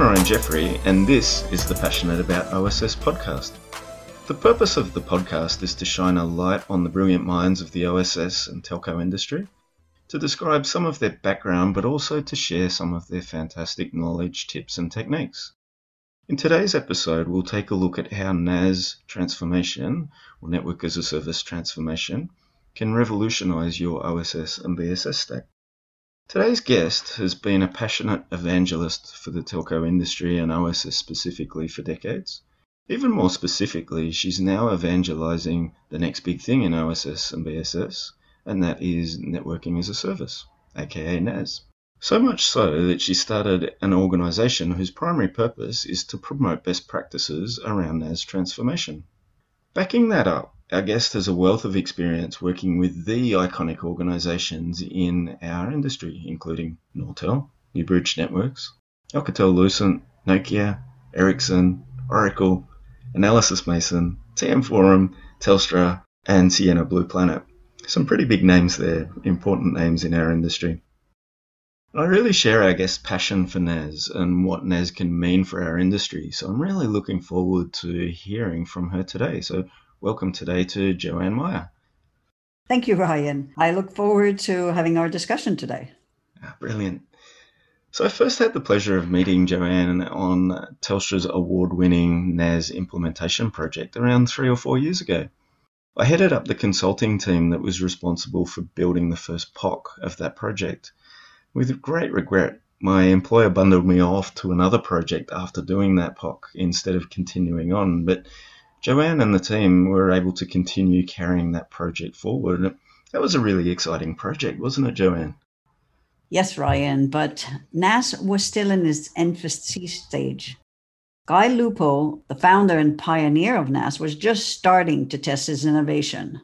I'm Ryan Jeffery, and this is the Passionate About OSS podcast. The purpose of the podcast is to shine a light on the brilliant minds of the OSS and telco industry, to describe some of their background, but also to share some of their fantastic knowledge, tips, and techniques. In today's episode, we'll take a look at how NaaS transformation, or Network as a Service transformation, can revolutionize your OSS and BSS stack. Today's guest has been a passionate evangelist for the telco industry and OSS specifically for decades. Even more specifically, she's now evangelizing the next big thing in OSS and BSS, and that is networking as a service, aka NaaS. So much so that she started an organization whose primary purpose is to promote best practices around NaaS transformation. Backing that up, our guest has a wealth of experience working with the iconic organizations in our industry, including Nortel, Newbridge Networks, Alcatel Lucent, Nokia, Ericsson, Oracle, Analysis Mason, TM Forum, Telstra, and Ciena Blue Planet. Some pretty big names there, important names in our industry. I really share our guest's passion for NaaS and what NaaS can mean for our industry, so I'm really looking forward to hearing from her today. So, welcome today to Johanne Mayer. Thank you, Ryan. I look forward to having our discussion today. Ah, brilliant. So, I first had the pleasure of meeting Johanne on Telstra's award winning NaaS implementation project around three or four years ago. I headed up the consulting team that was responsible for building the first POC of that project. With great regret, my employer bundled me off to another project after doing that POC instead of continuing on, but Johanne and the team were able to continue carrying that project forward. That was a really exciting project, wasn't it, Johanne? Yes, Ryan, but NaaS was still in its infancy stage. Guy Lupo, the founder and pioneer of NaaS, was just starting to test his innovation.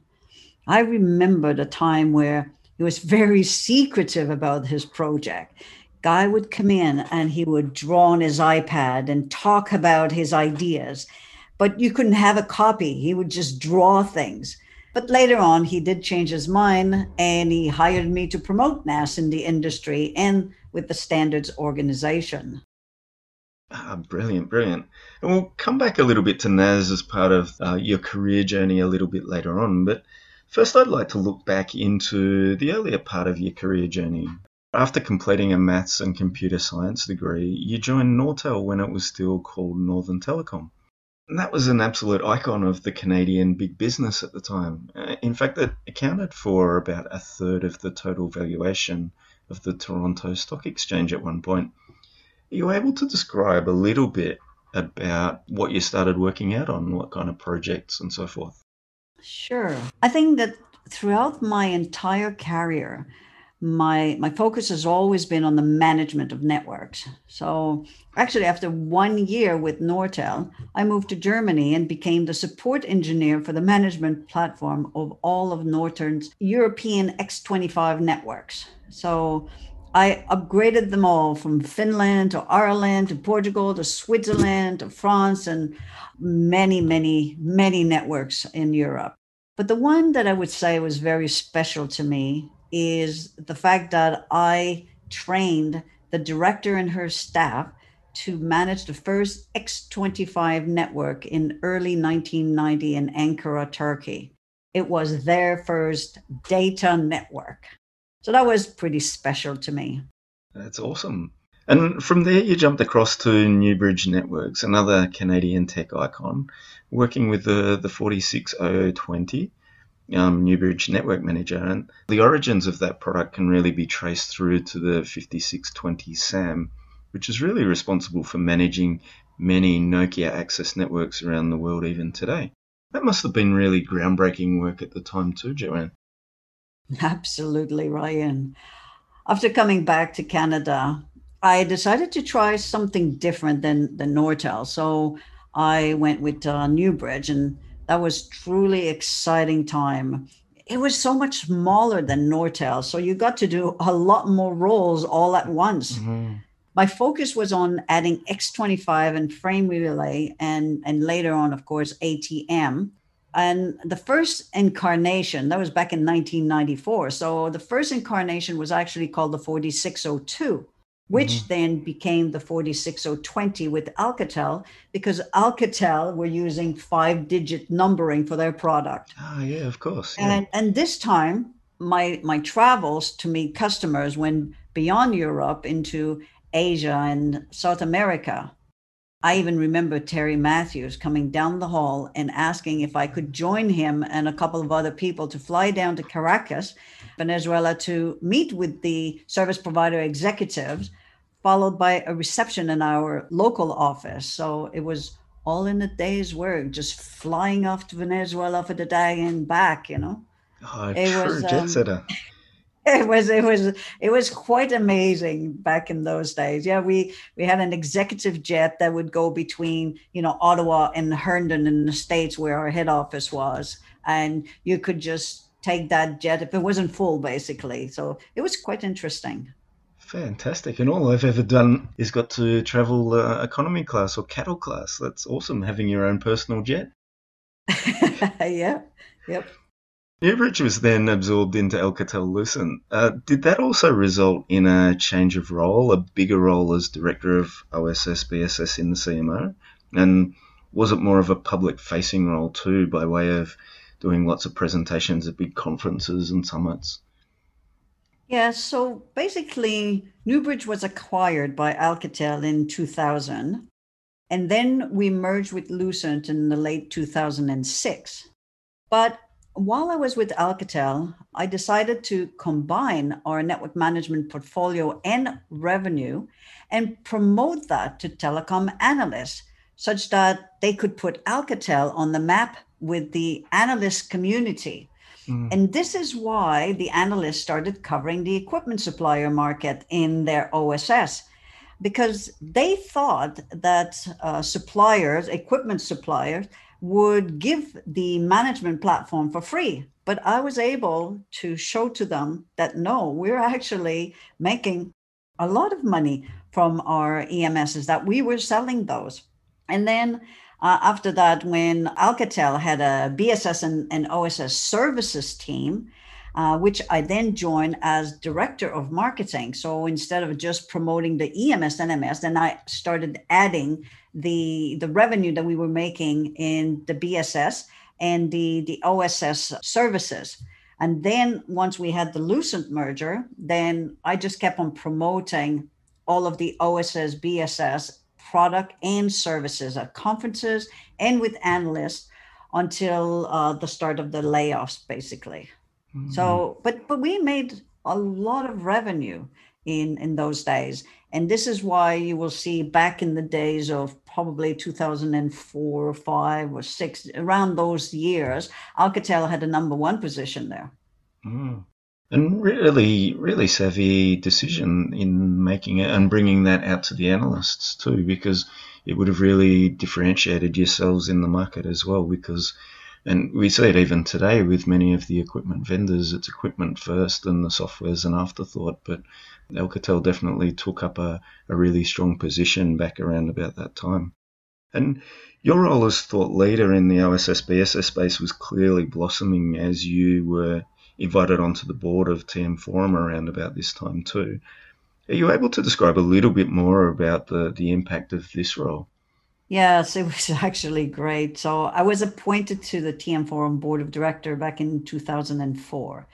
I remember the time where he was very secretive about his project. Guy would come in and he would draw on his iPad and talk about his ideas, but you couldn't have a copy. He would just draw things. But later on, he did change his mind and he hired me to promote NaaS in the industry and with the standards organization. Ah, brilliant, brilliant. And we'll come back a little bit to NaaS as part of uh, your career journey a little bit later on. But First, I'd like to look back into the earlier part of your career journey. After completing a maths and computer science degree, you joined Nortel when it was still called Northern Telecom. And that was an absolute icon of the Canadian big business at the time. Uh, in fact, it accounted for about a third of the total valuation of the Toronto Stock Exchange at one point. Are you able to describe a little bit about what you started working out on, what kind of projects and so forth? Sure. I think that throughout my entire career, my my focus has always been on the management of networks. So actually after 1 year with Nortel, I moved to Germany and became the support engineer for the management platform of all of Nortel's European X25 networks. So I upgraded them all from Finland to Ireland to Portugal to Switzerland to France and many, many, many networks in Europe. But the one that I would say was very special to me is the fact that I trained the director and her staff to manage the first X25 network in early 1990 in Ankara, Turkey. It was their first data network. So that was pretty special to me. That's awesome. And from there, you jumped across to Newbridge Networks, another Canadian tech icon, working with the, the 46020 um, Newbridge Network Manager. And the origins of that product can really be traced through to the 5620 SAM, which is really responsible for managing many Nokia access networks around the world even today. That must have been really groundbreaking work at the time, too, Johanne. Absolutely, Ryan. After coming back to Canada, I decided to try something different than, than Nortel. So I went with uh, Newbridge, and that was truly exciting time. It was so much smaller than Nortel, so you got to do a lot more roles all at once. Mm-hmm. My focus was on adding X25 and frame relay, and and later on, of course, ATM. And the first incarnation that was back in 1994. So the first incarnation was actually called the 4602 which mm-hmm. then became the 46020 with Alcatel because Alcatel were using five digit numbering for their product. Ah, yeah, of course. Yeah. And and this time my my travels to meet customers went beyond Europe into Asia and South America. I even remember Terry Matthews coming down the hall and asking if I could join him and a couple of other people to fly down to Caracas, Venezuela, to meet with the service provider executives, followed by a reception in our local office. So it was all in a day's work, just flying off to Venezuela for the day and back, you know. Oh, it was, um. It was it was it was quite amazing back in those days. Yeah we we had an executive jet that would go between you know ottawa and herndon in the states where our head office was. And you could just take that jet if it wasn't full basically. So it was quite interesting. Fantastic. And all i've ever done is got to travel uh, economy class or cattle class. That's awesome having your own personal jet. Yeah yep Newbridge was then absorbed into Alcatel Lucent. Uh, did that also result in a change of role, a bigger role as director of OSS BSS in the CMO? And was it more of a public facing role too, by way of doing lots of presentations at big conferences and summits? Yeah, so basically, Newbridge was acquired by Alcatel in 2000, and then we merged with Lucent in the late 2006. But while I was with Alcatel, I decided to combine our network management portfolio and revenue and promote that to telecom analysts such that they could put Alcatel on the map with the analyst community. Mm. And this is why the analysts started covering the equipment supplier market in their OSS because they thought that uh, suppliers, equipment suppliers, would give the management platform for free. But I was able to show to them that no, we're actually making a lot of money from our EMSs, that we were selling those. And then uh, after that, when Alcatel had a BSS and, and OSS services team, uh, which I then joined as director of marketing. So instead of just promoting the EMS and MS, then I started adding the the revenue that we were making in the BSS and the the OSS services. And then once we had the Lucent merger, then I just kept on promoting all of the OSS BSS product and services at conferences and with analysts until uh, the start of the layoffs, basically. Mm-hmm. So, but but we made a lot of revenue in in those days, and this is why you will see back in the days of probably 2004 or five or six, around those years, Alcatel had a number one position there. Mm. And really, really savvy decision in making it and bringing that out to the analysts too, because it would have really differentiated yourselves in the market as well. Because and we see it even today with many of the equipment vendors. It's equipment first and the software's an afterthought. But Alcatel definitely took up a, a really strong position back around about that time. And your role as thought leader in the OSS BSS space was clearly blossoming as you were invited onto the board of TM Forum around about this time too. Are you able to describe a little bit more about the, the impact of this role? Yes, it was actually great. So I was appointed to the TM Forum board of director back in 2004.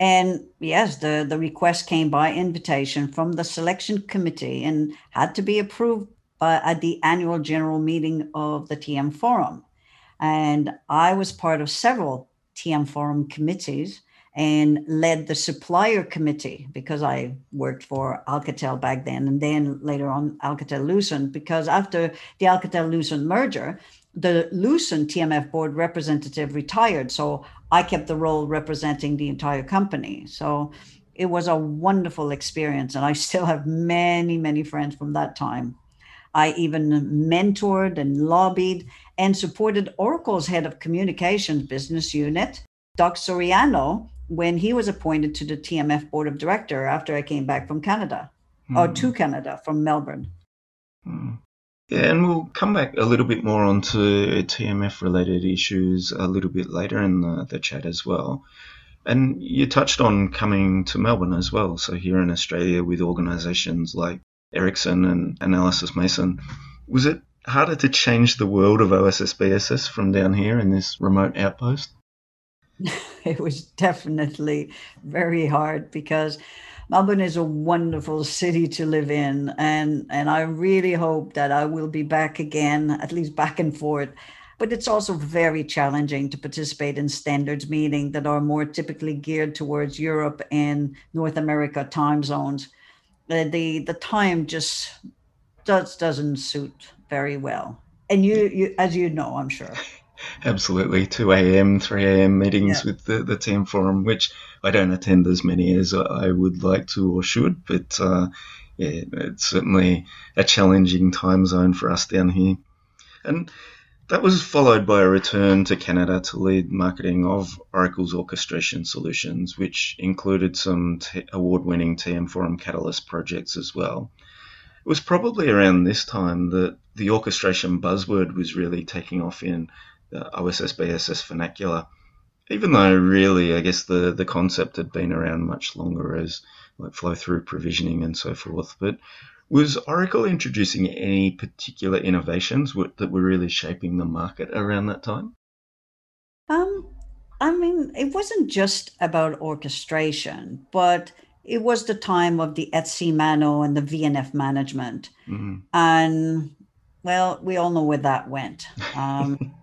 And yes, the, the request came by invitation from the selection committee and had to be approved by, at the annual general meeting of the TM Forum. And I was part of several TM Forum committees and led the supplier committee because I worked for Alcatel back then, and then later on Alcatel Lucent. Because after the Alcatel Lucent merger, the Lucent TMF board representative retired, so I kept the role representing the entire company. So it was a wonderful experience, and I still have many, many friends from that time. I even mentored and lobbied and supported Oracle's head of communications business unit, Doug Suriano, when he was appointed to the TMF board of director after I came back from Canada mm. or to Canada from Melbourne. Mm. Yeah, and we'll come back a little bit more onto TMF related issues a little bit later in the, the chat as well. And you touched on coming to Melbourne as well. So here in Australia with organisations like Ericsson and Analysis Mason, was it harder to change the world of OSS BSS from down here in this remote outpost? it was definitely very hard because Melbourne is a wonderful city to live in, and and I really hope that I will be back again, at least back and forth. But it's also very challenging to participate in standards meeting that are more typically geared towards Europe and North America time zones. The the, the time just does doesn't suit very well. And you, you as you know, I'm sure. Absolutely. 2 a.m., 3 a.m. meetings yeah. with the, the TM Forum, which I don't attend as many as I would like to or should, but uh, yeah, it's certainly a challenging time zone for us down here. And that was followed by a return to Canada to lead marketing of Oracle's orchestration solutions, which included some t- award winning TM Forum Catalyst projects as well. It was probably around this time that the orchestration buzzword was really taking off in the OSS BSS vernacular. Even though really, I guess the, the concept had been around much longer as like flow through provisioning and so forth. But was Oracle introducing any particular innovations that were really shaping the market around that time? Um, I mean, it wasn't just about orchestration, but it was the time of the ETSI MANO and the VNF management. Mm-hmm. And well, we all know where that went. Um,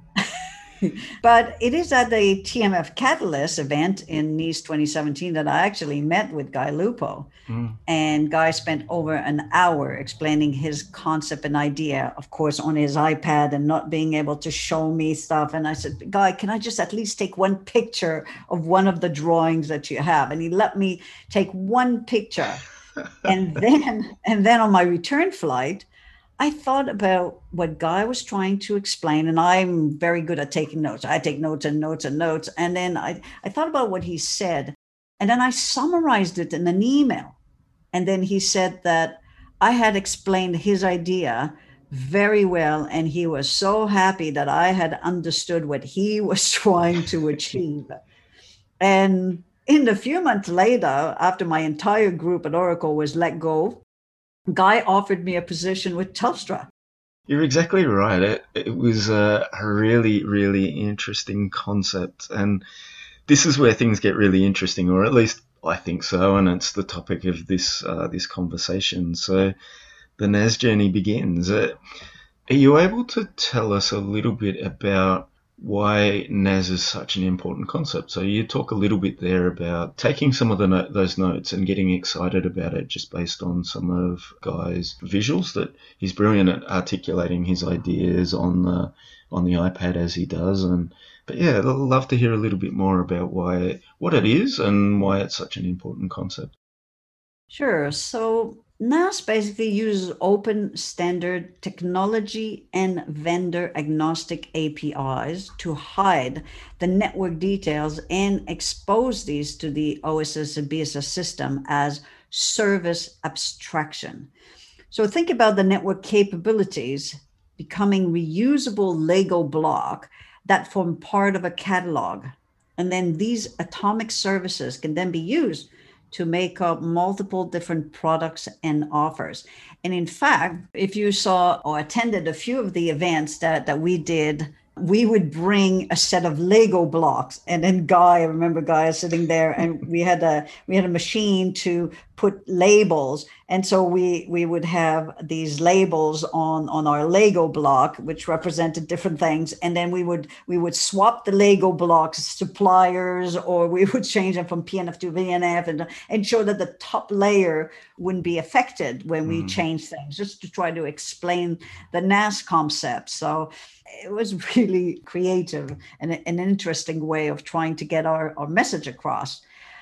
but it is at the TMF Catalyst event in Nice 2017 that I actually met with Guy Lupo. Mm. And Guy spent over an hour explaining his concept and idea, of course, on his iPad and not being able to show me stuff. And I said, Guy, can I just at least take one picture of one of the drawings that you have? And he let me take one picture. and then and then on my return flight, I thought about what Guy was trying to explain, and I'm very good at taking notes. I take notes and notes and notes. And then I, I thought about what he said, and then I summarized it in an email. And then he said that I had explained his idea very well, and he was so happy that I had understood what he was trying to achieve. and in a few months later, after my entire group at Oracle was let go, Guy offered me a position with Telstra. You're exactly right. It, it was a, really, really interesting concept. And this is where things get really interesting, or at least I think so. And it's the topic of this, uh, this conversation. So the NaaS journey begins. Uh, are you able to tell us a little bit about why NaaS is such an important concept. So you talk a little bit there about taking some of the no- those notes and getting excited about it just based on some of Guy's visuals. That he's brilliant at articulating his ideas on the on the iPad as he does. And but yeah, I'd love to hear a little bit more about why what it is and why it's such an important concept. Sure. So NaaS basically uses open standard technology and vendor agnostic APIs to hide the network details and expose these to the OSS and BSS system as service abstraction. So think about the network capabilities becoming reusable Lego block that form part of a catalog. And then these atomic services can then be used to make up multiple different products and offers. And in fact, if you saw or attended a few of the events that, that we did we would bring a set of Lego blocks, and then Guy, I remember Guy sitting there, and we had a we had a machine to put labels, and so we we would have these labels on on our Lego block, which represented different things, and then we would we would swap the Lego blocks suppliers, or we would change them from PNF to VNF, and ensure that the top layer wouldn't be affected when we mm. change things, just to try to explain the NaaS concept. So it was really creative and an interesting way of trying to get our, our message across.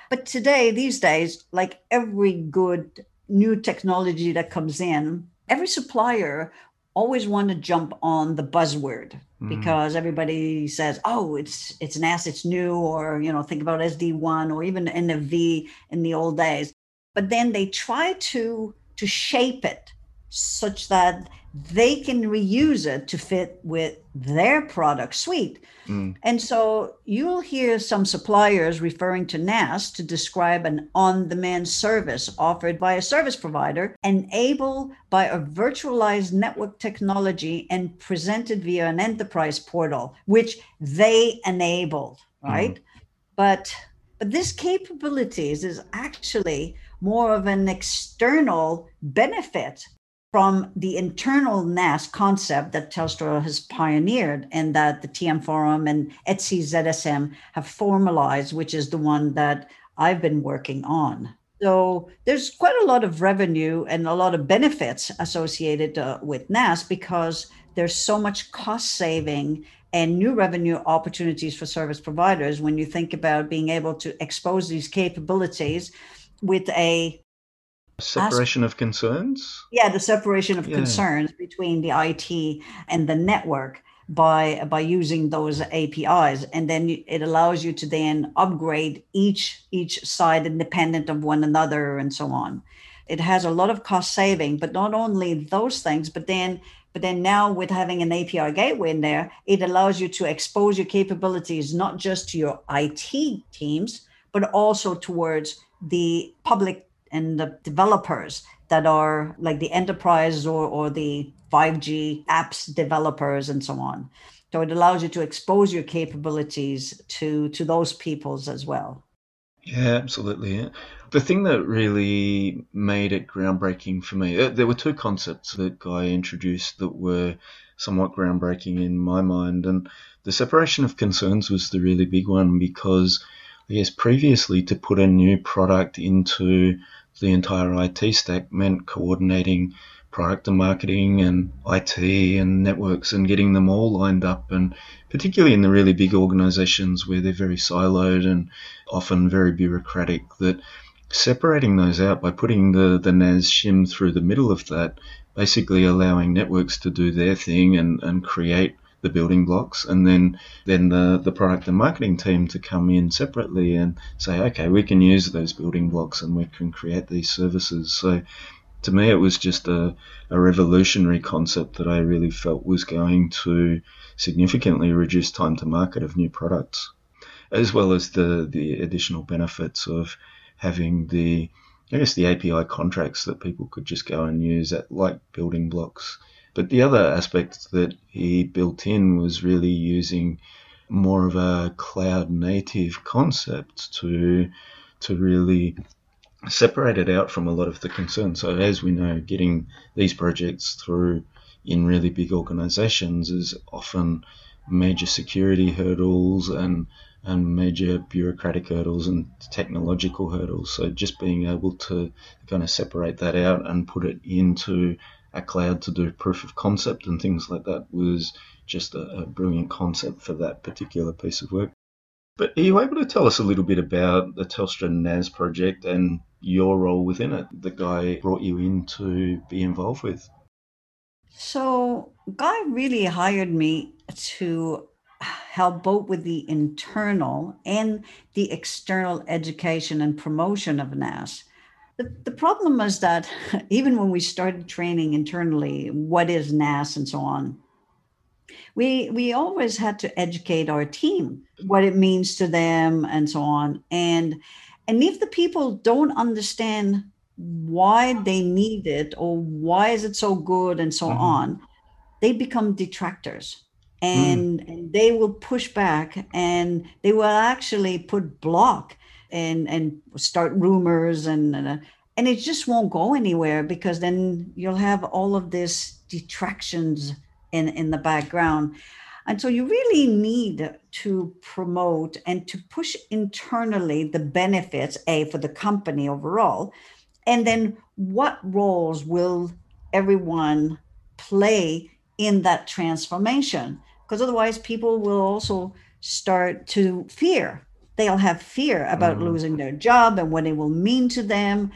But today, these days, like every good new technology that comes in, every supplier always want to jump on the buzzword mm. because everybody says, "Oh, it's it's an NaaS, it's new," or you know, think about SD-WAN or even NFV in the old days. But then they try to to shape it such that they can reuse it to fit with their product suite. Mm. And so you'll hear some suppliers referring to NaaS to describe an on demand service offered by a service provider, enabled by a virtualized network technology and presented via an enterprise portal, which they enabled, mm. right? Mm. But but this capabilities is actually more of an external benefit from the internal NaaS concept that Telstra has pioneered and that the TM Forum and ETSI ZSM have formalized, which is the one that I've been working on. So there's quite a lot of revenue and a lot of benefits associated uh, with NaaS because there's so much cost saving and new revenue opportunities for service providers when you think about being able to expose these capabilities with a Separation of concerns? Yeah, the separation of yeah. concerns between the IT and the network by by using those APIs and then it allows you to then upgrade each each side independent of one another and so on. It has a lot of cost saving, but not only those things, but then but then now with having an API gateway in there, it allows you to expose your capabilities not just to your IT teams, but also towards the public and the developers that are like the enterprise or, or the 5G apps developers and so on. So it allows you to expose your capabilities to to those peoples as well. Yeah, absolutely. The thing that really made it groundbreaking for me, uh, there were two concepts that Guy introduced that were somewhat groundbreaking in my mind. And the separation of concerns was the really big one because, I guess, previously to put a new product into the entire IT stack meant coordinating product and marketing and IT and networks and getting them all lined up. And particularly in the really big organizations where they're very siloed and often very bureaucratic, that separating those out by putting the, the NaaS shim through the middle of that, basically allowing networks to do their thing and, and create the building blocks and then then the, the product and marketing team to come in separately and say okay we can use those building blocks and we can create these services. So to me it was just a, a revolutionary concept that I really felt was going to significantly reduce time to market of new products as well as the the additional benefits of having the I guess the API contracts that people could just go and use at like building blocks but the other aspect that he built in was really using more of a cloud native concept to to really separate it out from a lot of the concerns. So as we know, getting these projects through in really big organizations is often major security hurdles and and major bureaucratic hurdles and technological hurdles. So just being able to kind of separate that out and put it into a cloud to do proof of concept and things like that was just a, a brilliant concept for that particular piece of work. But are you able to tell us a little bit about the Telstra NaaS project and your role within it, the guy brought you in to be involved with? So, Guy really hired me to help both with the internal and the external education and promotion of NaaS. The, the problem is that even when we started training internally, what is NaaS and so on, we we always had to educate our team what it means to them and so on. And and if the people don't understand why they need it or why is it so good and so mm-hmm. on, they become detractors. And, mm. and they will push back and they will actually put block and and start rumors and uh, and it just won't go anywhere because then you'll have all of this detractions in in the background. And so you really need to promote and to push internally the benefits a for the company overall and then what roles will everyone play in that transformation? Because otherwise people will also start to fear they'll have fear about mm-hmm. losing their job and what it will mean to them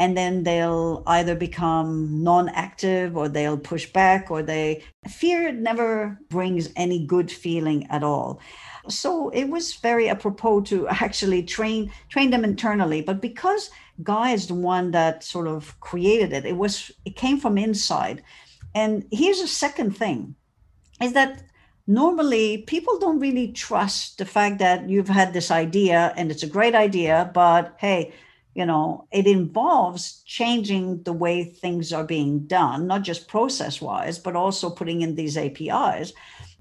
and then they'll either become non-active or they'll push back or they fear never brings any good feeling at all So it was very apropos to actually train train them internally. But because Guy is the one that sort of created it, it was it came from inside. And here's a second thing is that normally people don't really trust the fact that you've had this idea and it's a great idea, but hey, you know, it involves changing the way things are being done, not just process wise, but also putting in these APIs.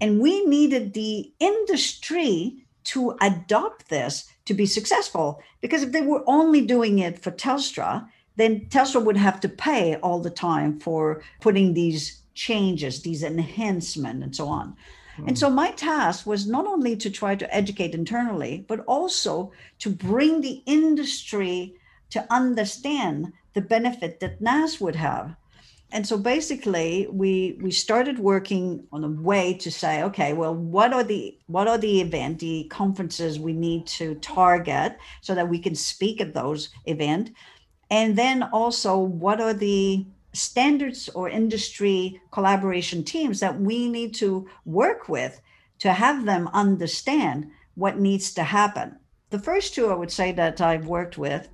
And we needed the industry to adopt this to be successful. Because if they were only doing it for Telstra, then Telstra would have to pay all the time for putting these changes, these enhancements, and so on. Mm. And so my task was not only to try to educate internally, but also to bring the industry to understand the benefit that NaaS would have. And so basically we we started working on a way to say, okay, well, what are the what are the event, the conferences we need to target so that we can speak at those event? And then also what are the standards or industry collaboration teams that we need to work with to have them understand what needs to happen. The first two I would say that I've worked with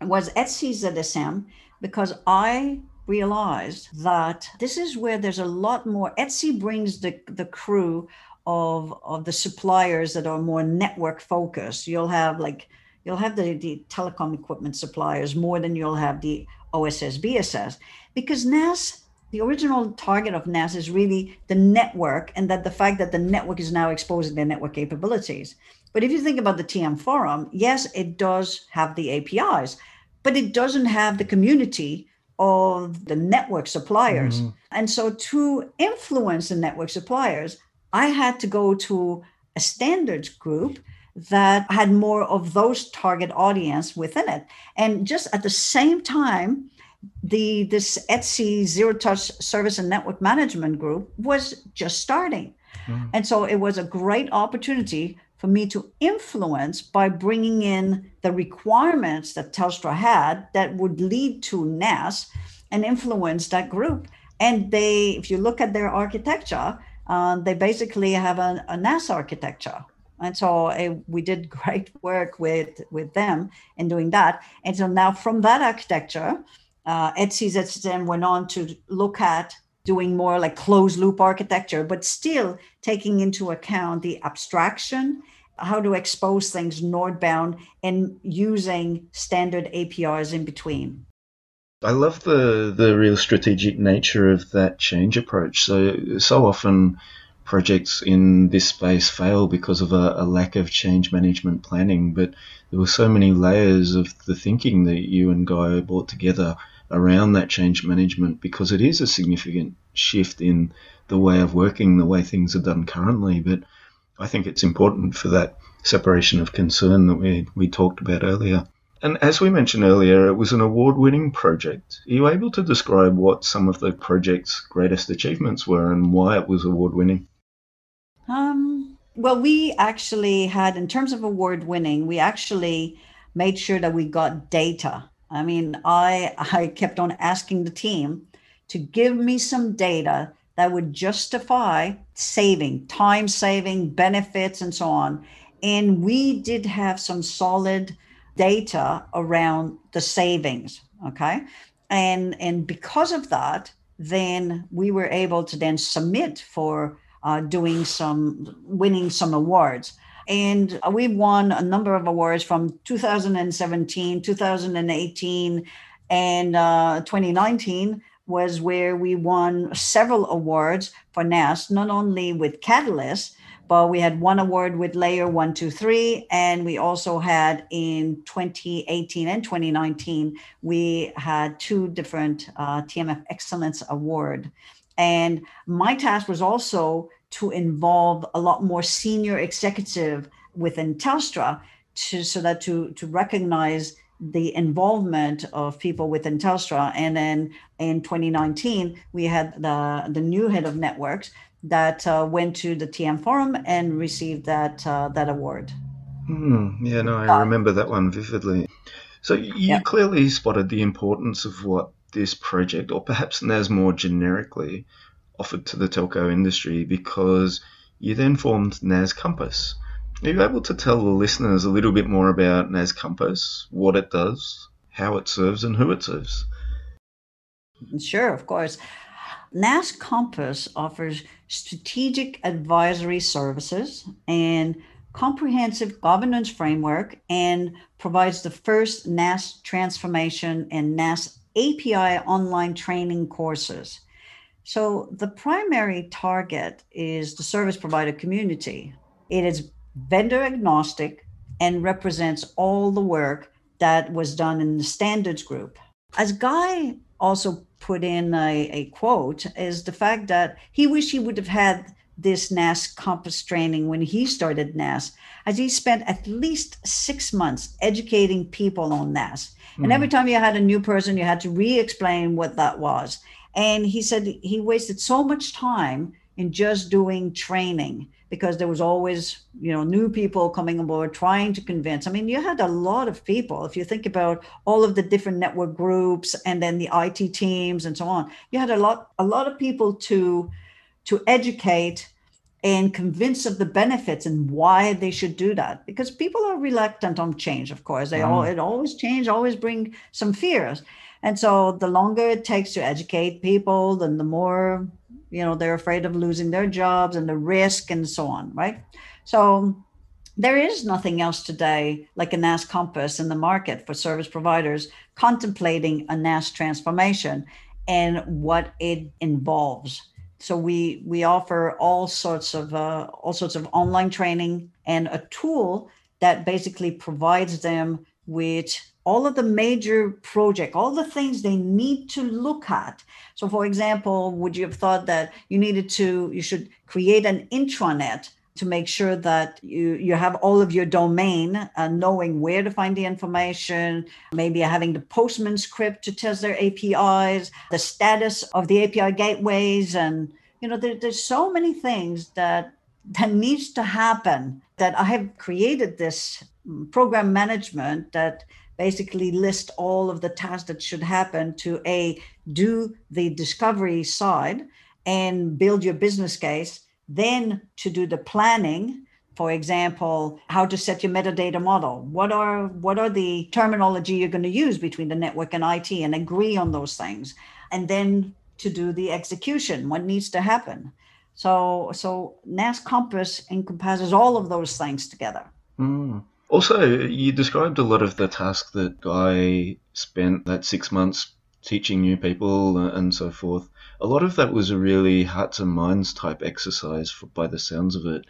was ETSI ZSM because I realized that this is where there's a lot more. ETSI brings the, the crew of, of the suppliers that are more network focused. You'll have like you'll have the, the telecom equipment suppliers more than you'll have the OSS, BSS, because NaaS, the original target of NaaS is really the network and that the fact that the network is now exposing their network capabilities. But if you think about the TM forum, yes, it does have the APIs, but it doesn't have the community of the network suppliers. Mm-hmm. And so to influence the network suppliers, I had to go to a standards group that had more of those target audience within it. And just at the same time, the this ETSI zero touch service and network management group was just starting. Mm. And so it was a great opportunity for me to influence by bringing in the requirements that Telstra had that would lead to NaaS and influence that group. And they, if you look at their architecture, uh, they basically have a, a NaaS architecture and so uh, we did great work with with them in doing that and so now from that architecture uh, ETSI then went on to look at doing more like closed loop architecture but still taking into account the abstraction how to expose things northbound and using standard apis in between I love the the real strategic nature of that change approach. So so often projects in this space fail because of a, a, lack of change management planning. But there were so many layers of the thinking that you and Guy brought together around that change management because it is a significant shift in the way of working, the way things are done currently. But I think it's important for that separation of concern that we, we talked about earlier. And as we mentioned earlier, it was an award winning project. Are you able to describe what some of the project's greatest achievements were and why it was award winning? Um, well, we actually had, in terms of award winning, we actually made sure that we got data. I mean, I I kept on asking the team to give me some data that would justify saving, time saving, benefits, and so on. And we did have some solid data around the savings. Okay. And and because of that, then we were able to then submit for uh, doing some, winning some awards. And we won a number of awards from 2017, 2018, and uh, 2019 was where we won several awards for NaaS, not only with Catalyst, but we had one award with Layer 123. And we also had in 2018 and 2019, we had two different uh, TMF Excellence Award. And my task was also to involve a lot more senior executive within Telstra to so that to to recognize the involvement of people within Telstra. And then in 2019, we had the the new head of networks that uh, went to the TM Forum and received that uh, that award. Mm, yeah, no, I remember that one vividly. So you yeah. clearly spotted the importance of what this project, or perhaps NaaS more generically, offered to the telco industry because you then formed NaaS Compass. Are you able to tell the listeners a little bit more about NaaS Compass, what it does, how it serves, and who it serves? Sure, of course. NaaS Compass offers strategic advisory services and comprehensive governance framework and provides the first NaaS transformation and NaaS API online training courses. So the primary target is the service provider community. It is vendor agnostic and represents all the work that was done in the standards group. As Guy also put in a, a quote, is the fact that he wished he would have had this NaaS Compass training when he started NaaS, as he spent at least six months educating people on NaaS. And every hmm. time you had a new person, you had to re explain what that was. And he said he wasted so much time in just doing training because there was always you know new people coming on board trying to convince i mean you had a lot of people if you think about all of the different network groups and then the it teams and so on you had a lot a lot of people to to educate and convince of the benefits and why they should do that. Because people are reluctant on change of course. They all mm-hmm. it always change always bring some fears. And so the longer it takes to educate people then the more you know they're afraid of losing their jobs and the risk and so on right? So there is nothing else today like a NaaS Compass in the market for service providers contemplating a NaaS transformation and what it involves so we we offer all sorts of uh, all sorts of online training and a tool that basically provides them with all of the major project all the things they need to look at. So for example would you have thought that you needed to you should create an intranet to make sure that you, you have all of your domain uh, knowing where to find the information, maybe having the postman script to test their APIs, the status of the API gateways. And, you know, there, there's so many things that that needs to happen that I have created this program management that basically list all of the tasks that should happen to a do the discovery side and build your business case then to do the planning, for example, how to set your metadata model. What are what are the terminology you're going to use between the network and IT and agree on those things. And then to do the execution, what needs to happen. So so NaaS Compass encompasses all of those things together. Mm. Also, you described a lot of the task that Guy spent that six months teaching new people and so forth a lot of that was a really hearts and minds type exercise for, by the sounds of it.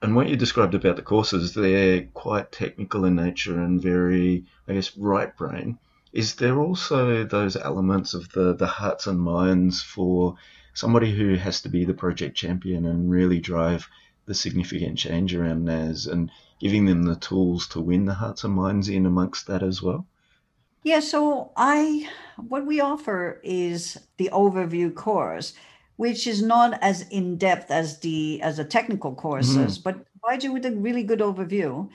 And what you described about the courses, they're quite technical in nature and very, I guess, right brain. Is there also those elements of the, the hearts and minds for somebody who has to be the project champion and really drive the significant change around NaaS and giving them the tools to win the hearts and minds in amongst that as well? Yeah, so I what we offer is the overview course, which is not as in depth as the as the technical courses, mm-hmm. but provides you with a really good overview,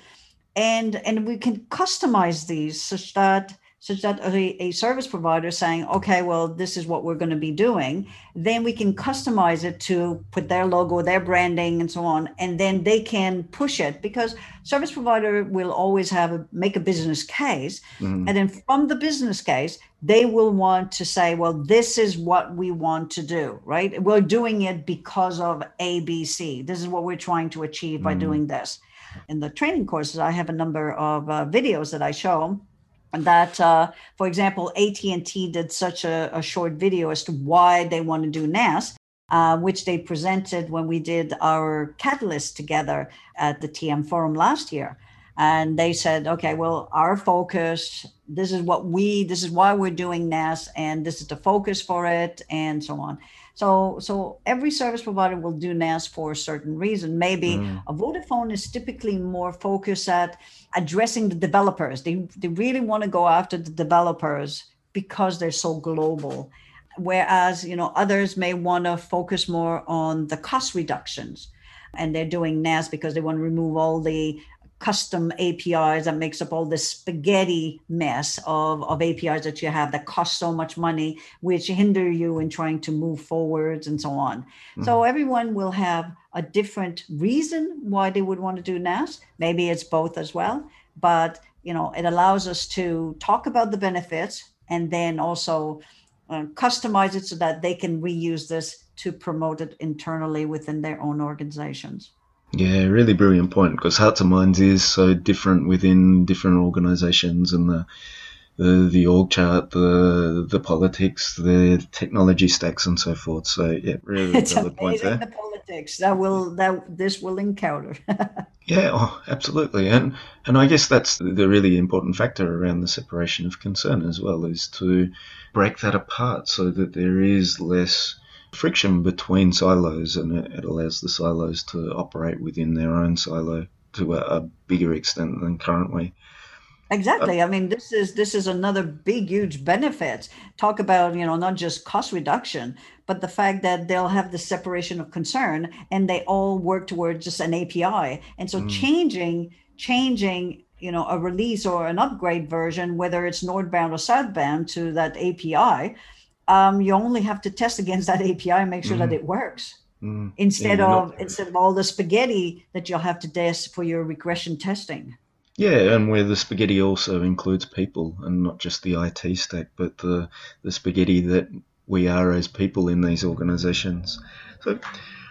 and and we can customize these such that such that a, a service provider saying, okay, well, this is what we're going to be doing, then we can customize it to put their logo, their branding, and so on, and then they can push it because service provider will always have a, make a business case, mm-hmm. and then from the business case, they will want to say, well, this is what we want to do, right? We're doing it because of ABC. This is what we're trying to achieve mm-hmm. by doing this. In the training courses, I have a number of uh, videos that I show that uh, for example at&t did such a, a, short video as to why they want to do NaaS uh, which they presented when we did our catalyst together at the tm forum last year. And they said okay well our focus this is what we this is why we're doing NaaS and this is the focus for it and so on so, so every service provider will do NaaS for a certain reason. Maybe mm. a Vodafone is typically more focused at addressing the developers. They, they really want to go after the developers because they're so global. Whereas, you know, others may want to focus more on the cost reductions and they're doing NaaS because they want to remove all the custom APIs that makes up all this spaghetti mess of, of APIs that you have that cost so much money, which hinder you in trying to move forwards and so on. Mm-hmm. So everyone will have a different reason why they would want to do NaaS. Maybe it's both as well, but you know, it allows us to talk about the benefits and then also uh, customize it so that they can reuse this to promote it internally within their own organizations. Yeah, really brilliant point because Hearts and Minds is so different within different organizations and the the, the org chart, the the politics, the technology stacks, and so forth. So yeah, really it's valid point there. The politics that will that this will encounter. yeah, oh, absolutely, and and I guess that's the really important factor around the separation of concern as well is to break that apart so that there is less friction between silos and it, allows the silos to operate within their own silo to a, a bigger extent than currently. Exactly. I mean, this is this is another big, huge benefit. Talk about you know not just cost reduction, but the fact that they'll have the separation of concern, and they all work towards just an API. And so, mm. changing changing you know a release or an upgrade version, whether it's northbound or southbound to that API, um, you only have to test against that API and make sure mm. that it works. Mm. Instead yeah, of not... instead of all the spaghetti that you'll have to test for your regression testing. Yeah, and where the spaghetti also includes people and not just the IT stack, but the the spaghetti that we are as people in these organisations. So,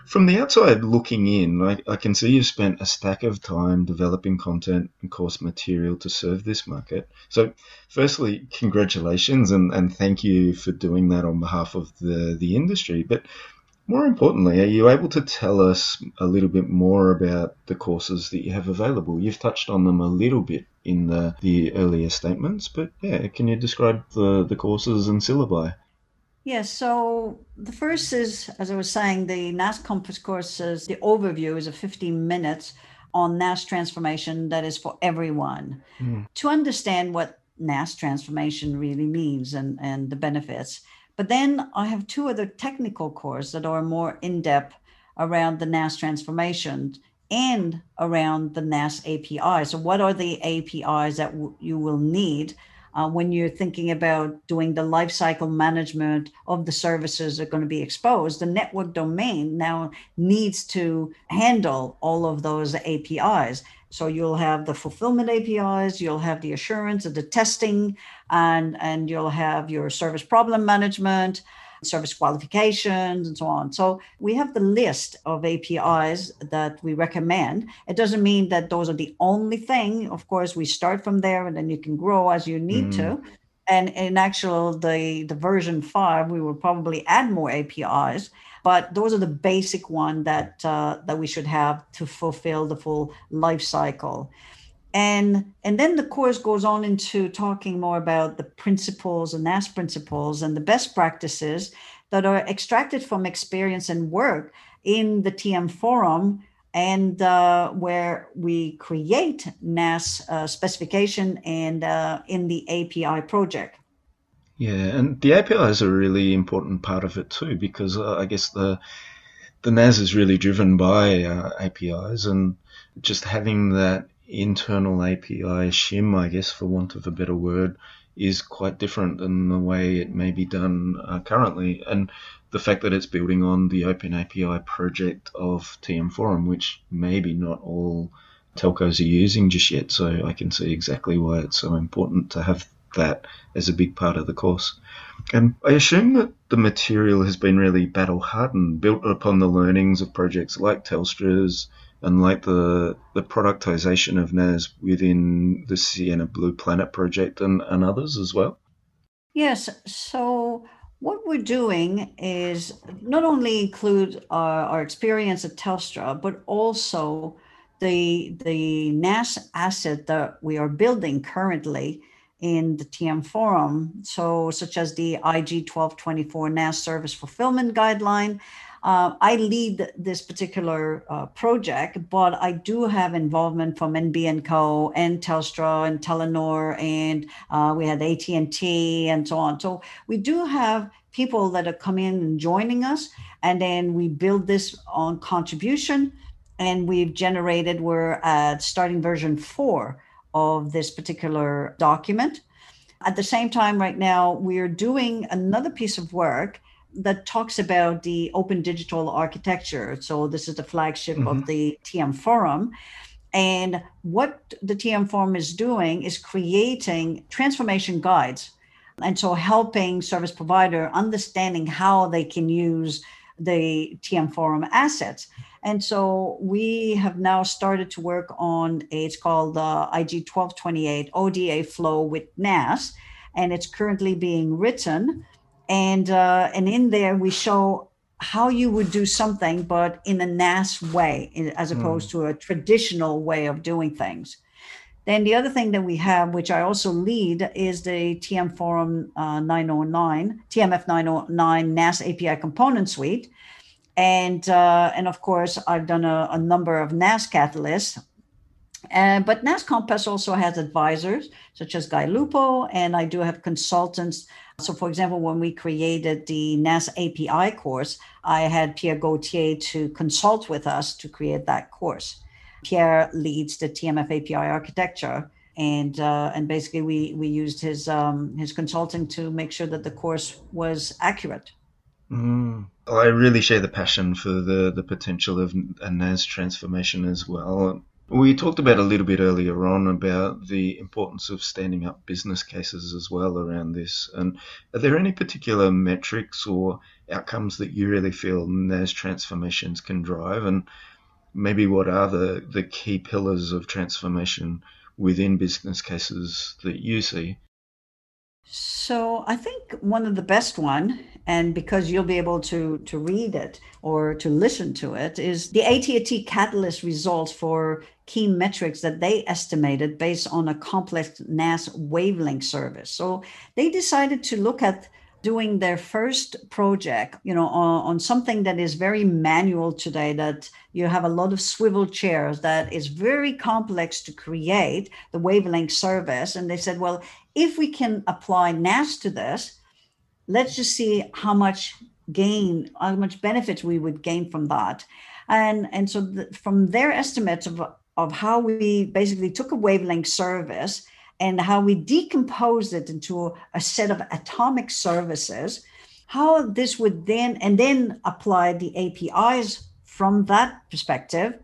from the outside looking in, I, I can see you've spent a stack of time developing content and course material to serve this market. So, firstly, congratulations and, and thank you for doing that on behalf of the, the industry. But more importantly, are you able to tell us a little bit more about the courses that you have available? You've touched on them a little bit in the, the earlier statements, but yeah, can you describe the, the courses and syllabi? Yes, so the first is, as I was saying, the NaaS Compass courses, the overview is a 15 minutes on NaaS transformation that is for everyone. Mm. To understand what NaaS transformation really means and, and the benefits. But then I have two other technical courses that are more in depth around the NaaS transformation and around the NaaS API. So, what are the APIs that w- you will need uh, when you're thinking about doing the lifecycle management of the services that are going to be exposed, the network domain now needs to handle all of those APIs. So you'll have the fulfillment APIs, you'll have the assurance of the testing, and, and you'll have your service problem management service qualifications, and so on. So we have the list of APIs that we recommend. It doesn't mean that those are the only thing. Of course, we start from there and then you can grow as you need mm. to. And in actual the, the version five, we will probably add more APIs but those are the basic one that uh, that we should have to fulfill the full life cycle and and then the course goes on into talking more about the principles and NaaS principles and the best practices that are extracted from experience and work in the TM forum and uh, where we create NaaS uh, specification and uh, in the API project. Yeah, and the API is a really important part of it too, because uh, I guess the the NaaS is really driven by uh, APIs, and just having that internal API shim, I guess, for want of a better word, is quite different than the way it may be done uh, currently. And the fact that it's building on the Open API project of TM Forum, which maybe not all telcos are using just yet. So I can see exactly why it's so important to have that as a big part of the course. And I assume that the material has been really battle hardened, built upon the learnings of projects like Telstra's and like the the productization of NaaS within the Ciena Blue Planet project and, and others as well? Yes. So what we're doing is not only include our, our experience at Telstra, but also the the NaaS asset that we are building currently in the TM forum. So such as the IG 1224 NaaS service fulfillment guideline, uh, I lead this particular uh, project, but I do have involvement from NBN Co. and Telstra and Telenor, and uh, we had AT&T and so on. So we do have people that are coming in and joining us, and then we build this on contribution. and we've generated, we're at starting version four of this particular document. At the same time, right now, we're doing another piece of work that talks about the open digital architecture. So, this is the flagship mm-hmm. of the TM Forum. And what the TM Forum is doing is creating transformation guides. And so, helping service provider understanding how they can use the TM Forum assets. And so we have now started to work on a, it's called uh, IG 1228 ODA flow with NaaS, and it's currently being written. And uh, and in there we show how you would do something, but in a NaaS way, as opposed mm. to a traditional way of doing things. Then the other thing that we have, which I also lead, is the TM Forum uh, 909, TMF 909 NaaS API component suite and uh, and of course I've done a, a number of NaaS catalysts. Uh, but NaaS Compass also has advisors such as Guy Lupo, and I do have consultants. So, for example, when we created the NaaS API course, I had Pierre Gauthier to consult with us to create that course. Pierre leads the TMF API architecture, and uh, and basically we we used his um, his consulting to make sure that the course was accurate. Mm. I really share the passion for the, the potential of a NaaS transformation as well. We talked about a little bit earlier on about the importance of standing up business cases as well around this. And are there any particular metrics or outcomes that you really feel NaaS transformations can drive? And maybe what are the, the key pillars of transformation within business cases that you see? So I think one of the best one, and because you'll be able to to read it or to listen to it, is the AT&T Catalyst results for key metrics that they estimated based on a complex NaaS wavelength service. So they decided to look at doing their first project, you know, on, on, something that is very manual today, that you have a lot of swivel chairs, that is very complex to create the wavelength service. And they said, well, if we can apply NaaS to this, let's just see how much gain, how much benefits we would gain from that. And, and so the, from their estimates of, of how we basically took a wavelength service and how we decomposed it into a set of atomic services, how this would then, and then apply the APIs from that perspective.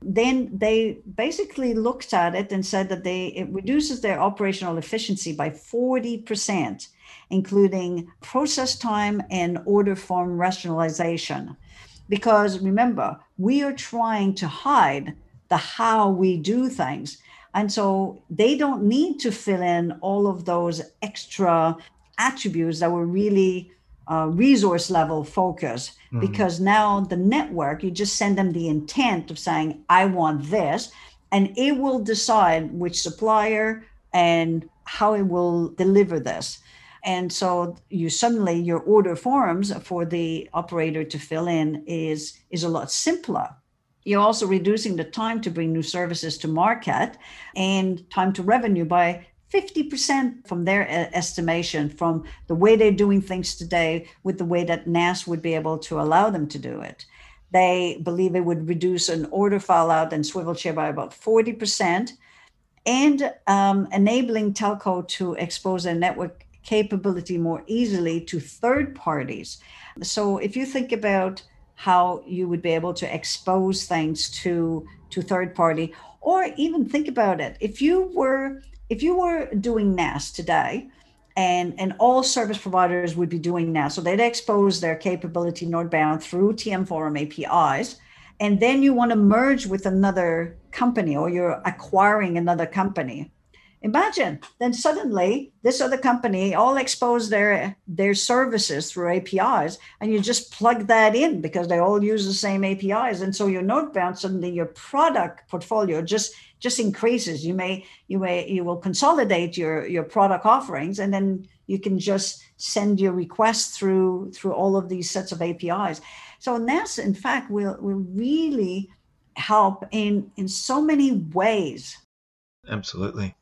Then they basically looked at it and said that they it reduces their operational efficiency by 40%, including process time and order form rationalization. Because remember, we are trying to hide the how we do things and so they don't need to fill in all of those extra attributes that were really uh, resource level focus mm-hmm. because now the network, you just send them the intent of saying, I want this, and it will decide which supplier and how it will deliver this. And so you suddenly your order forms for the operator to fill in is is a lot simpler you're also reducing the time to bring new services to market and time to revenue by 50% from their estimation from the way they're doing things today with the way that NaaS would be able to allow them to do it. They believe it would reduce an order fallout and swivel chair by about 40% and um, enabling telco to expose their network capability more easily to third parties. So if you think about how you would be able to expose things to to third party or even think about it if you were if you were doing NaaS today and and all service providers would be doing NaaS so they'd expose their capability northbound through TM Forum APIs and then you want to merge with another company or you're acquiring another company. Imagine then suddenly this other company all expose their their services through APIs, and you just plug that in because they all use the same APIs, and so your northbound suddenly your product portfolio just just increases. You may you may you will consolidate your your product offerings, and then you can just send your requests through through all of these sets of APIs. So NaaS, in fact, will will really help in in so many ways. Absolutely.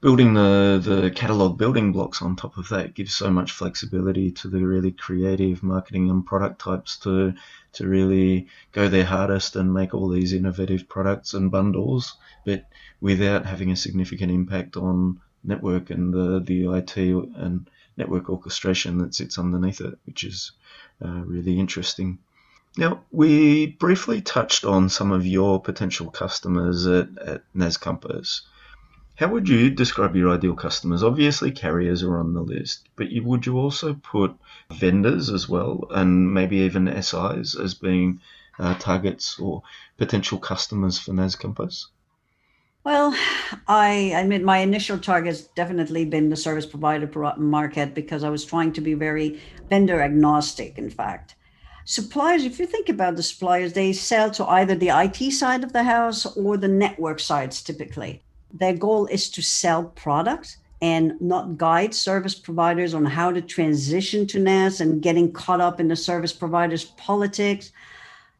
building the, the catalog building blocks on top of that gives so much flexibility to the really creative marketing and product types to to really go their hardest and make all these innovative products and bundles, but without having a significant impact on network and the, the IT and network orchestration that sits underneath it, which is uh, really interesting. Now, we briefly touched on some of your potential customers at, at NaaS Compass. How would you describe your ideal customers? Obviously, carriers are on the list, but you, would you also put vendors as well, and maybe even SIs as being uh, targets or potential customers for NaaS Compass? Well, I admit my initial target has definitely been the service provider market because I was trying to be very vendor agnostic, in fact. Suppliers, if you think about the suppliers, they sell to either the IT side of the house or the network sides typically their goal is to sell products and not guide service providers on how to transition to NaaS and getting caught up in the service providers' politics.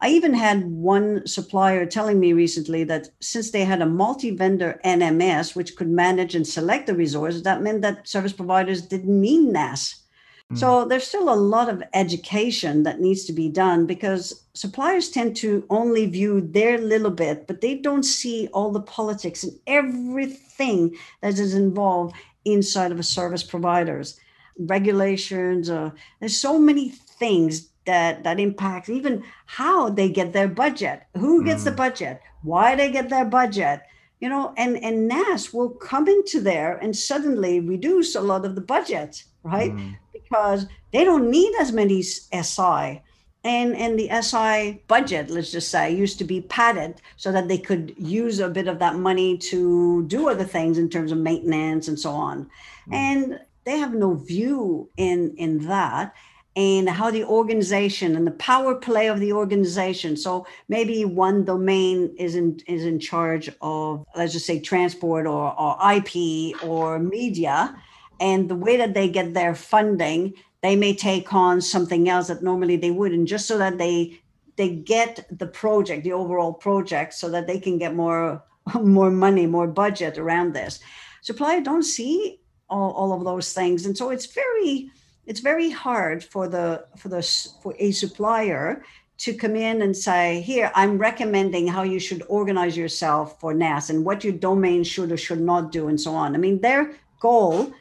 I even had one supplier telling me recently that since they had a multi vendor NMS, which could manage and select the resources, that meant that service providers didn't need NaaS Mm. So there's still a lot of education that needs to be done because suppliers tend to only view their little bit, but they don't see all the politics and everything that is involved inside of a service providers, regulations. Uh, there's so many things that that impact even how they get their budget, who gets mm. the budget, why they get their budget you know and and NaaS will come into there and suddenly reduce a lot of the budget right mm because they don't need as many SI. And, and the SI budget, let's just say, used to be padded so that they could use a bit of that money to do other things in terms of maintenance and so on. Mm. And they have no view in, in that and how the organization and the power play of the organization. So maybe one domain is in is in charge of let's just say transport or, or IP or media, and the way that they get their funding they may take on something else that normally they wouldn't just so that they they get the project the overall project so that they can get more more money more budget around this. Supplier don't see all, all of those things. And so it's very it's very hard for the for the for a supplier to come in and say here i'm recommending how you should organize yourself for NaaS and what your domain should or should not do and so on. I mean their goal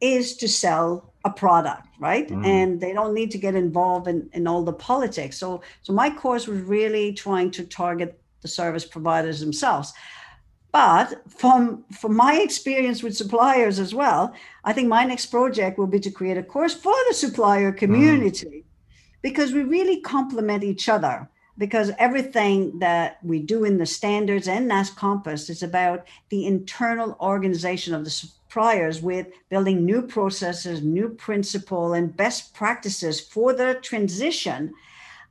is to sell a product right? Mm. and they don't need to get involved in, in all the politics. So so my course was really trying to target the service providers themselves but from from my experience with suppliers as well i think my next project will be to create a course for the supplier mm. community mm. because we really complement each other because everything that we do in the standards and NaaS Compass is about the internal organization of the suppliers with building new processes, new principle, and best practices for the transition.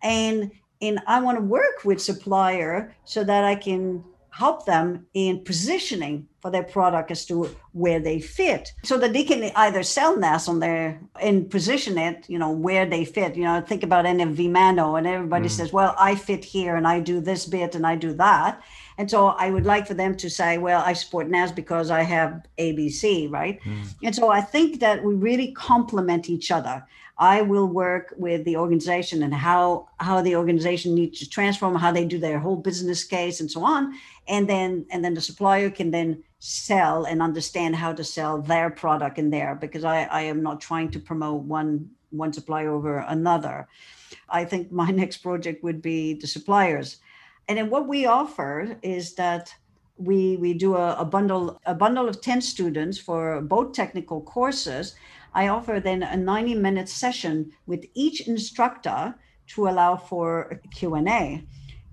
And and I want to work with supplier so that I can help them in positioning for their product as to where they fit so that they can either sell NaaS on their and position it, you know, where they fit. You know, think about NFV MANO and everybody mm. says, well, I fit here and I do this bit and I do that. And so I would like for them to say, well, I support NaaS because I have ABC, right? Mm. And so I think that we really complement each other. I will work with the organization and how how the organization needs to transform, how they do their whole business case and so on. And then and then the supplier can then sell and understand how to sell their product in there because I, I am not trying to promote one one supplier over another. I think my next project would be the suppliers and then what we offer is that we we do a, a, bundle a bundle of 10 students for both technical courses i offer then a 90 minute session with each instructor to allow for q&a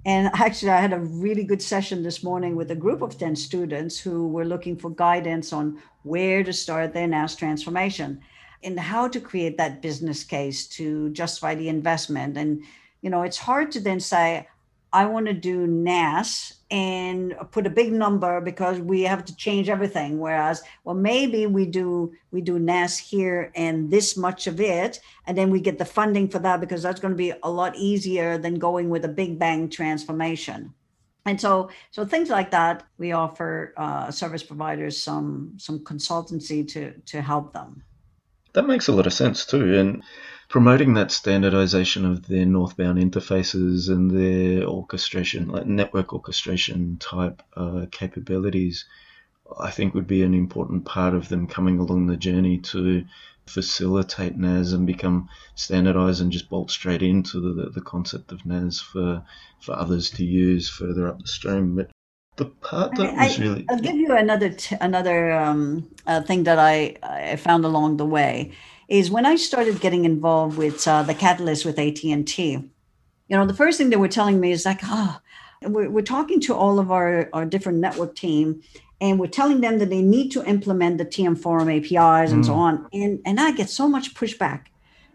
and actually i had a really good session this morning with a group of 10 students who were looking for guidance on where to start their NaaS transformation and how to create that business case to justify the investment. And you know it's hard to then say I want to do NaaS and put a big number because we have to change everything. Whereas, well, maybe we do we do NaaS here and this much of it, and then we get the funding for that because that's going to be a lot easier than going with a big bang transformation. and so so things like that we offer uh, service providers some some consultancy to to help them that makes a lot of sense too and promoting that standardization of their northbound interfaces and their orchestration like network orchestration type uh, capabilities i think would be an important part of them coming along the journey to facilitate NaaS and become standardized and just bolt straight into the, the concept of NaaS for, for others to use further up the stream. But the part that I, was really. I'll give you another, t- another um, uh, thing that I, I found along the way is when I started getting involved with uh, the Catalyst with AT&T, you know, the first thing they were telling me is like, oh, we're, we're talking to all of our, our different network team and we're telling them that they need to implement the TM Forum APIs and mm. so on. And and I get so much pushback.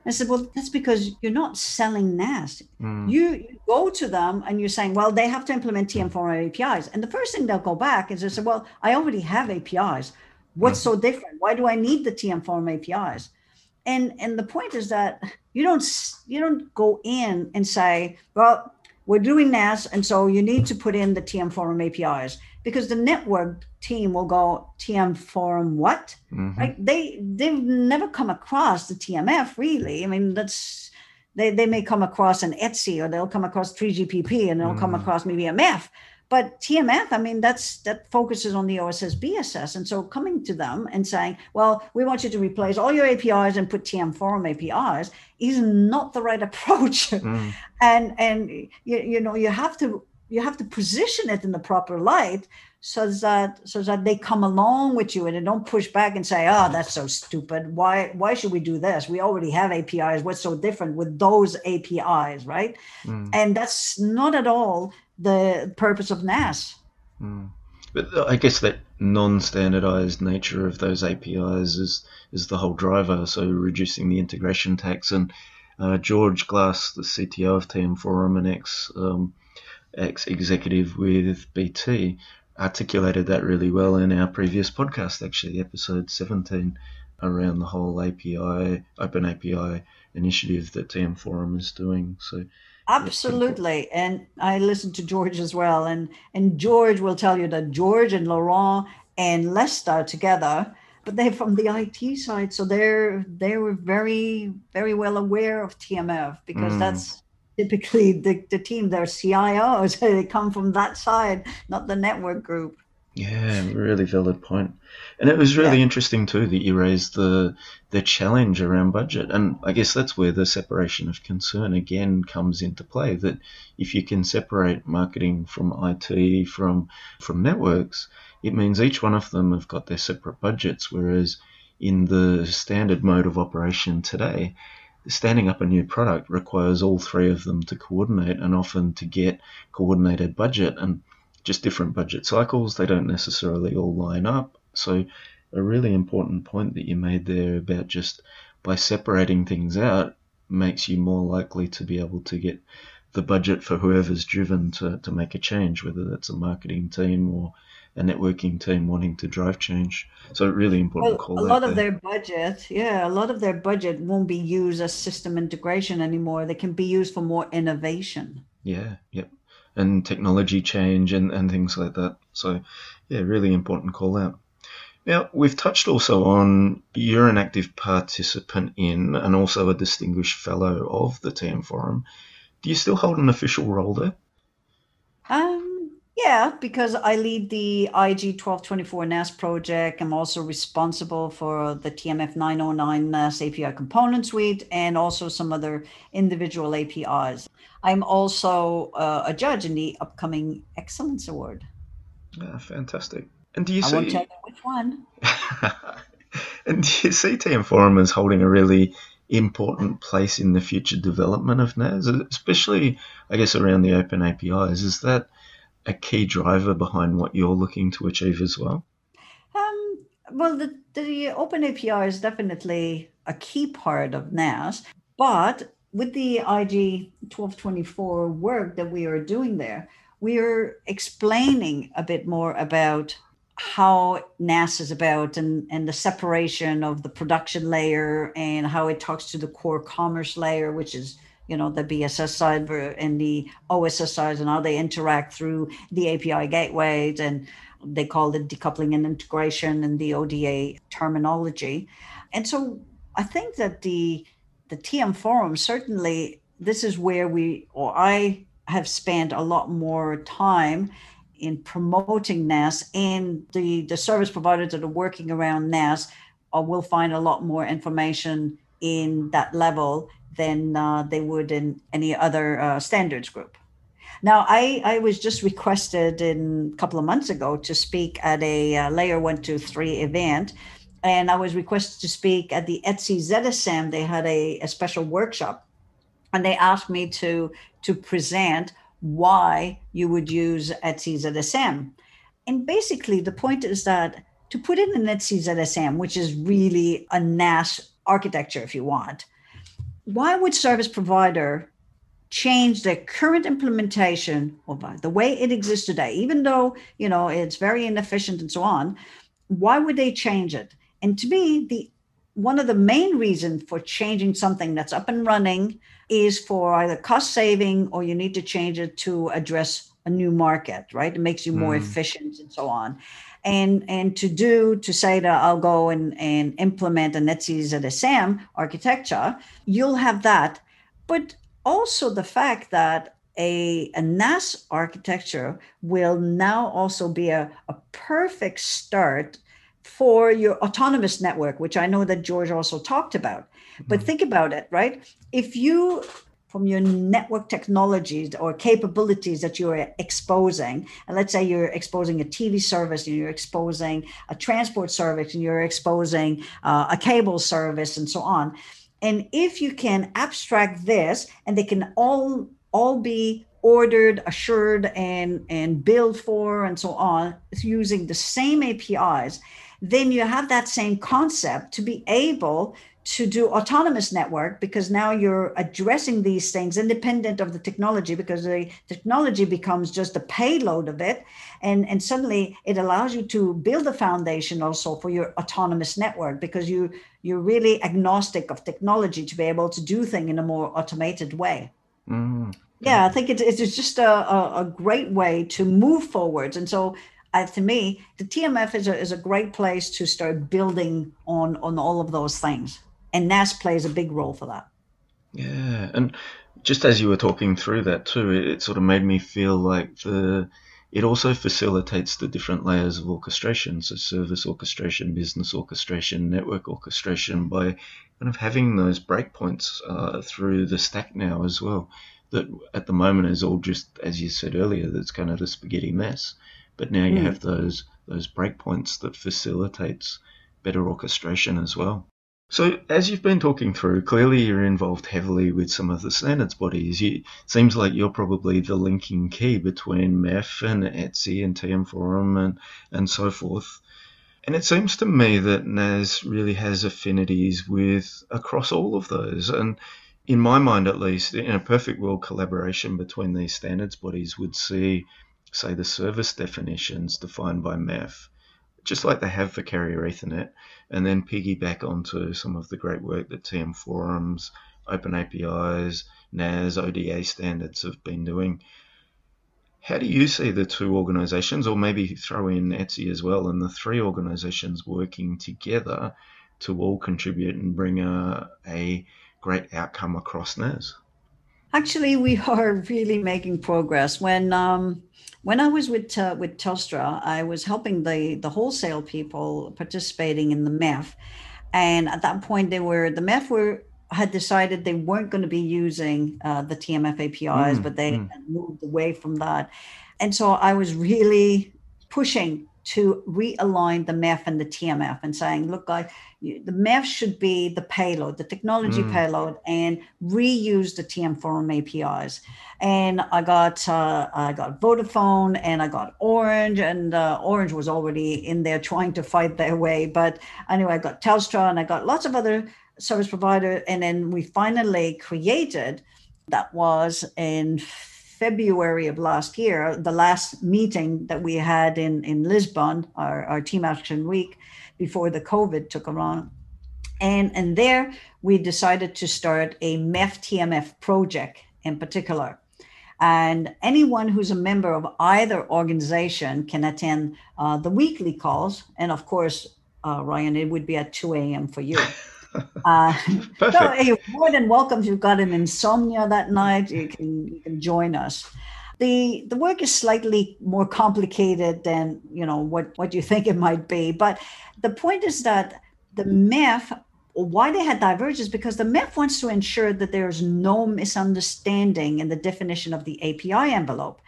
I said, well, that's because you're not selling NaaS. Mm. You, you, go to them and you're saying, well, they have to implement TM Forum APIs. And the first thing they'll go back is they say, well, I already have APIs. What's mm. so different? Why do I need the TM Forum APIs? And and the point is that you don't you don't go in and say, well, we're doing NaaS, and so you need to put in the TM Forum APIs because the network team will go TM Forum what? Mm-hmm. Right? They they've never come across the TMF really. I mean, that's they, they may come across an ETSI or they'll come across 3GPP and they'll mm. come across maybe a MF. But TMF, I mean, that's that focuses on the OSS BSS. And so coming to them and saying, well, we want you to replace all your APIs and put TM Forum APIs is not the right approach. Mm. And and you, you know, you have to you have to position it in the proper light so that so that they come along with you and they don't push back and say oh that's so stupid why why should we do this we already have apis what's so different with those apis right mm. and that's not at all the purpose of NaaS mm. but i guess that non-standardized nature of those apis is is the whole driver so reducing the integration tax and uh, george glass the cto of tm forum and ex um, ex executive with BT, articulated that really well in our previous podcast, actually, episode 17, around the whole API, Open API initiative that TM Forum is doing. So, absolutely, and I listened to George as well, and and George will tell you that George and Laurent and Lester are together but they're from the IT side, so they're they were very very well aware of TMF because mm. that's typically the, the team, their CIOs, they come from that side, not the network group. Yeah, really valid point. And it was really yeah. interesting too that you raised the the challenge around budget. And I guess that's where the separation of concern again comes into play. That if you can separate marketing from IT from from networks, it means each one of them have got their separate budgets. Whereas in the standard mode of operation today, standing up a new product requires all three of them to coordinate and often to get coordinated budget and just different budget cycles. They don't necessarily all line up. So, a really important point that you made there about just by separating things out makes you more likely to be able to get the budget for whoever's driven to, to make a change, whether that's a marketing team or a networking team wanting to drive change. So really important well, call. A lot of there. their budget, yeah, a lot of their budget won't be used as system integration anymore. They can be used for more innovation. Yeah, yep. And technology change and, and things like that. So yeah, really important call out. Now, we've touched also on you're an active participant in and also a distinguished fellow of the TM Forum. Do you still hold an official role there? Um, yeah, because I lead the IG 1224 NaaS project. I'm also responsible for the TMF 909 NaaS API component suite and also some other individual APIs. I'm also uh, a judge in the upcoming Excellence Award. Yeah, fantastic. And do you I see won't tell you which one? and do you see TM Forum as holding a really important place in the future development of NaaS, especially I guess around the open APIs? Is that a key driver behind what you're looking to achieve as well? Um, well, the, the Open API is definitely a key part of NaaS, but with the IG 1224 work that we are doing there, we are explaining a bit more about how NaaS is about and, and the separation of the production layer and how it talks to the core commerce layer, which is you know, the BSS side and the OSS side and how they interact through the API gateways and they call it decoupling and integration and the ODA terminology. And so I think that the the TM forum certainly this is where we or I have spent a lot more time in promoting NaaS and the the service providers that are working around NaaS uh, will find a lot more information in that level than uh, they would in any other uh, standards group. Now, I, I was just requested in a couple of months ago to speak at a uh, layer one, two, three event. And I was requested to speak at the ETSI ZSM. They had a, a special workshop and they asked me to, to present why you would use ETSI ZSM. And basically, the point is that to put in an ETSI ZSM, which is really a NaaS architecture, if you want, why would service provider change their current implementation of the way it exists today, even though you know it's very inefficient and so on. Why would they change it? And to me, the one of the main reasons for changing something that's up and running is for either cost saving or you need to change it to address a new market, right? It makes you more mm. efficient and so on. And and to do to say that I'll go and, and implement a ETSI ZSM architecture, you'll have that. But also the fact that a, a NaaS architecture will now also be a, a perfect start for your autonomous network, which I know that George also talked about. But mm-hmm. think about it, right? If you from your network technologies or capabilities that you're exposing. And let's say you're exposing a TV service and you're exposing a transport service and you're exposing uh, a cable service and so on. And if you can abstract this and they can all all be ordered, assured, and and billed for and so on using the same APIs, then you have that same concept to be able to do autonomous network because now you're addressing these things independent of the technology because the technology becomes just the payload of it. And and suddenly it allows you to build a foundation also for your autonomous network because you you're really agnostic of technology to be able to do things in a more automated way. Mm. yeah i think it, it's just a, a, a great way to move forwards. And so uh, to me the tmf is a, is a great place to start building on on all of those things and NaaS plays a big role for that. Yeah, and just as you were talking through that too, it, it sort of made me feel like the it also facilitates the different layers of orchestration, so service orchestration, business orchestration, network orchestration, by kind of having those breakpoints uh, through the stack now as well. That at the moment is all just, as you said earlier, that's kind of a spaghetti mess. But now you mm. have those those breakpoints that facilitates better orchestration as well. So, as you've been talking through, clearly you're involved heavily with some of the standards bodies. It seems like you're probably the linking key between MEF and ETSI and TM Forum and, and so forth. And it seems to me that NaaS really has affinities with across all of those. And in my mind, at least, in a perfect world, collaboration between these standards bodies would see, say, the service definitions defined by MEF just like they have for Carrier Ethernet, and then piggyback onto some of the great work that TM Forums, Open APIs, NaaS, ODA standards have been doing. How do you see the two organizations, or maybe throw in ETSI as well, and the three organizations working together to all contribute and bring a, a great outcome across NaaS? Actually, we are really making progress. When um, when I was with uh, with Telstra, I was helping the the wholesale people participating in the MEF, and at that point, they were the MEF were had decided they weren't going to be using uh, the TMF APIs, mm, but they mm. moved away from that, and so I was really pushing to realign the MEF and the TMF and saying, look, guys, the MEF should be the payload, the technology mm. payload, and reuse the TM Forum APIs. And I got uh, I got Vodafone and I got Orange, and uh, Orange was already in there trying to fight their way. But anyway, I got Telstra and I got lots of other service provider, and then we finally created that was in February of last year, the last meeting that we had in, in Lisbon, our, our team action week before the COVID took around. And, and there we decided to start a MEF TMF project in particular. And anyone who's a member of either organization can attend uh, the weekly calls. And of course, uh, Ryan, it would be at 2 a.m. for you. Uh, so you're more than welcome. If you've got an insomnia that night, you can you can join us. The the work is slightly more complicated than you know what what you think it might be. But the point is that the MEF why they had divergence because the MEF wants to ensure that there's no misunderstanding in the definition of the API envelope.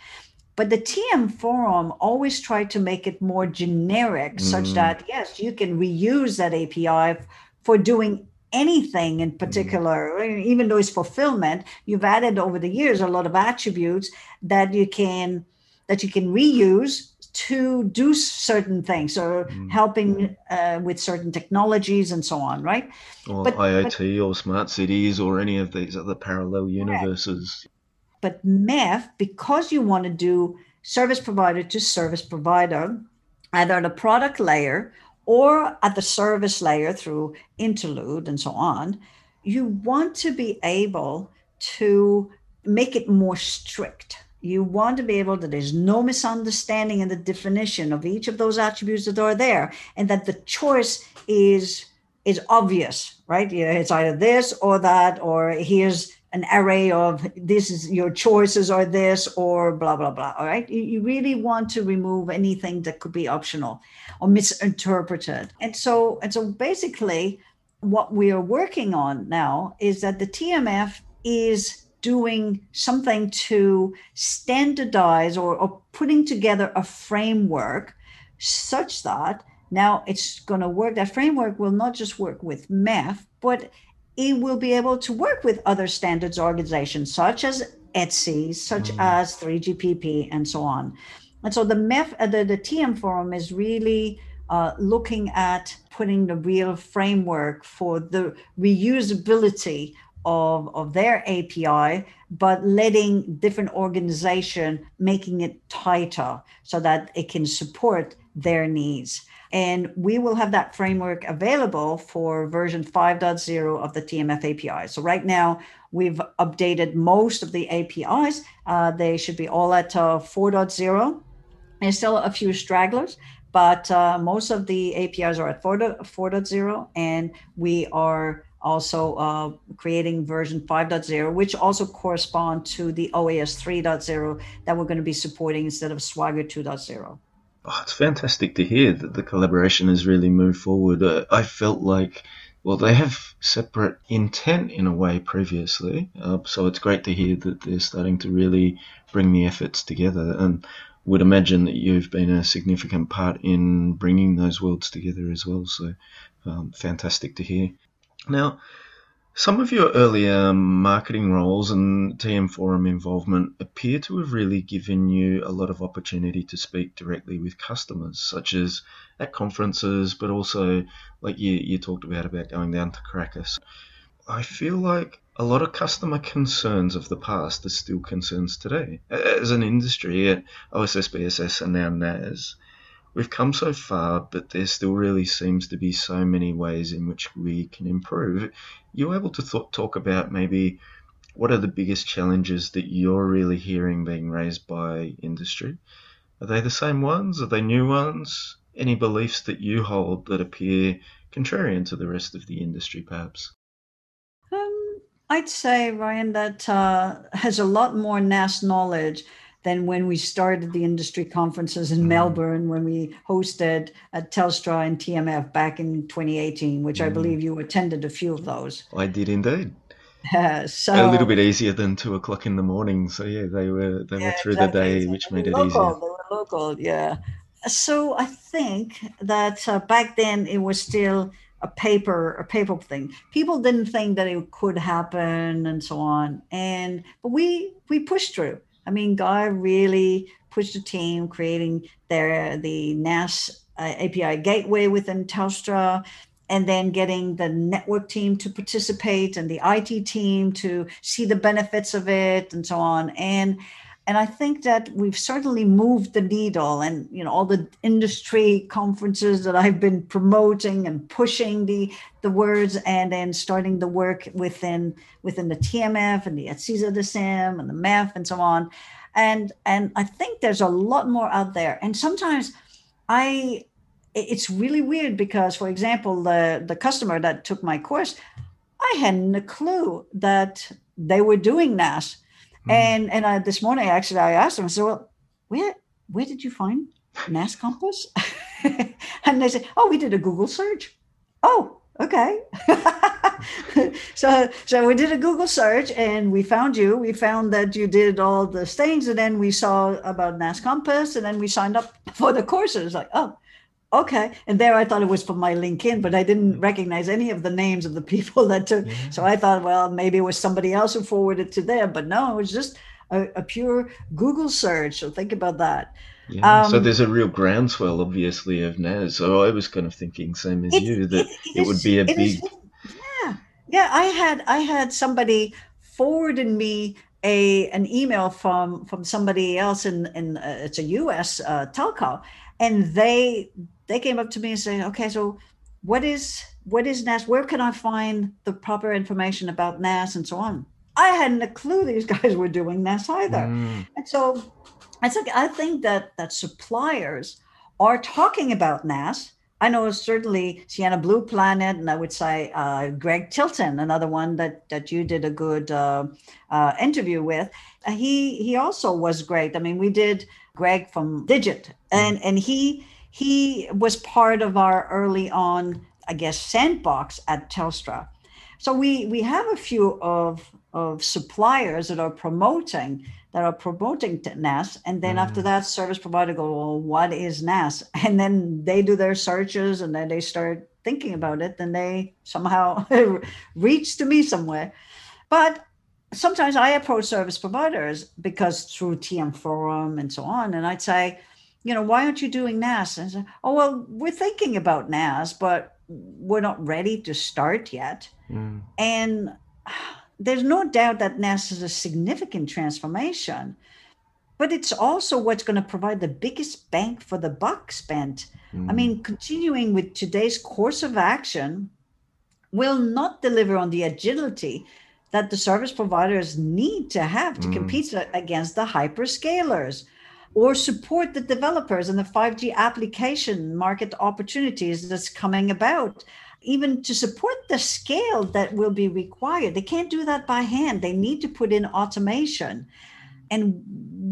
But the TM forum always tried to make it more generic, mm. such that yes, you can reuse that API for doing anything in particular, mm. even though it's fulfillment. You've added over the years a lot of attributes that you can that you can reuse to do certain things or mm. helping uh, with certain technologies and so on, right? Or but, IoT but, or smart cities or any of these other parallel universes. But MEF, because you want to do service provider to service provider, either at a product layer or at the service layer through interlude and so on, you want to be able to make it more strict. You want to be able that there's no misunderstanding in the definition of each of those attributes that are there and that the choice is is obvious right? It's either this or that or here's an array of this is your choices are this or blah blah blah all right you, you really want to remove anything that could be optional or misinterpreted and so and so basically what we are working on now is that the tmf is doing something to standardize or, or putting together a framework such that now it's going to work. That framework will not just work with MEF but it will be able to work with other standards organizations such as ETSI, such mm. as 3GPP, and so on. And so the MEF, uh, the, the TM forum is really uh, looking at putting the real framework for the reusability of, of their API, but letting different organization making it tighter so that it can support their needs. And we will have that framework available for version 5.0 of the TMF API. So right now, we've updated most of the APIs. Uh, they should be all at uh, 4.0. There's still a few stragglers, but uh, most of the APIs are at 4, 4.0, and we are also uh, creating version 5.0, which also correspond to the OAS 3.0 that we're going to be supporting instead of Swagger 2.0. Oh, it's fantastic to hear that the collaboration has really moved forward. Uh, I felt like, well, they have separate intent in a way previously, uh, so it's great to hear that they're starting to really bring the efforts together. And would imagine that you've been a significant part in bringing those worlds together as well. So, um, fantastic to hear. Now, some of your earlier marketing roles and TM Forum involvement appear to have really given you a lot of opportunity to speak directly with customers, such as at conferences, but also like you, you talked about about going down to Caracas. I feel like a lot of customer concerns of the past are still concerns today. As an industry at OSS, BSS, and now NaaS, we've come so far, but there still really seems to be so many ways in which we can improve. You're able to th- talk about maybe what are the biggest challenges that you're really hearing being raised by industry? Are they the same ones? Are they new ones? Any beliefs that you hold that appear contrarian to the rest of the industry, perhaps? Um, I'd say, Ryan, that uh, has a lot more NaaS knowledge than when we started the industry conferences in mm. Melbourne, when we hosted at Telstra and TMF back in 2018, which mm. I believe you attended a few of those. I did indeed. Uh, so a little bit easier than two o'clock in the morning. So yeah, they were they yeah, were through exactly. the day, which made it local, easier. They were local, yeah. So I think that uh, back then it was still a paper a paper thing people didn't think that it could happen and so on and but we we pushed through I mean, Guy really pushed the team, creating their the NaaS uh, API gateway within Telstra, and then getting the network team to participate and the IT team to see the benefits of it and so on. And and I think that we've certainly moved the needle. And you know, all the industry conferences that I've been promoting and pushing the the words, and then starting the work within within the TMF and the ETSI ZSM and the MEF and so on. And and I think there's a lot more out there. And sometimes I it's really weird because, for example, the the customer that took my course, I hadn't a clue that they were doing NaaS Mm-hmm. And and I, this morning actually I asked them, I said, well, where where did you find NaaS Compass? and they said, oh, we did a Google search. Oh, okay. so so we did a Google search and we found you. We found that you did all the things, and then we saw about NaaS Compass, and then we signed up for the courses. Like, oh, okay. And there I thought it was from my LinkedIn, but I didn't mm-hmm. recognize any of the names of the people that took. Yeah. So I thought, well, maybe it was somebody else who forwarded to them. But no, it was just a, a pure Google search. So think about that. Yeah. Um, so there's a real groundswell, obviously, of NaaS. So I was kind of thinking, same as it, you, that it, it, it would be a big. Is, yeah, yeah. I had I had somebody forwarded me a an email from from somebody else in in uh, it's a U.S. Uh, telco, and they they came up to me and said, okay, so what is what is NaaS? Where can I find the proper information about NaaS and so on? I hadn't a clue these guys were doing NaaS either. Mm. And so I think I think that that suppliers are talking about NaaS. I know certainly Ciena Blue Planet, and I would say uh, Greg Tilton, another one that that you did a good uh, uh, interview with. He he also was great. I mean, we did Greg from Digit, and and he he was part of our early on, I guess, sandbox at Telstra. So we we have a few of of suppliers that are promoting that are promoting NaaS, and then mm. after that, service provider go, well, what is NaaS? And then they do their searches, and then they start thinking about it, and they somehow reach to me somewhere. But sometimes I approach service providers because through TM Forum and so on, and I'd say, you know, why aren't you doing NaaS? And I said, oh, well, we're thinking about NaaS, but we're not ready to start yet. Mm. And there's no doubt that NaaS is a significant transformation, but it's also what's going to provide the biggest bang for the buck spent. Mm. I mean, continuing with today's course of action will not deliver on the agility that the service providers need to have to mm. compete against the hyperscalers or support the developers and the 5G application market opportunities that's coming about. Even to support the scale that will be required. They can't do that by hand. They need to put in automation. And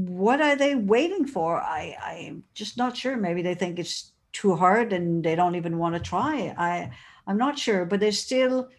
what are they waiting for? I, I'm just not sure. Maybe they think it's too hard and they don't even want to try. I I'm not sure, but there's still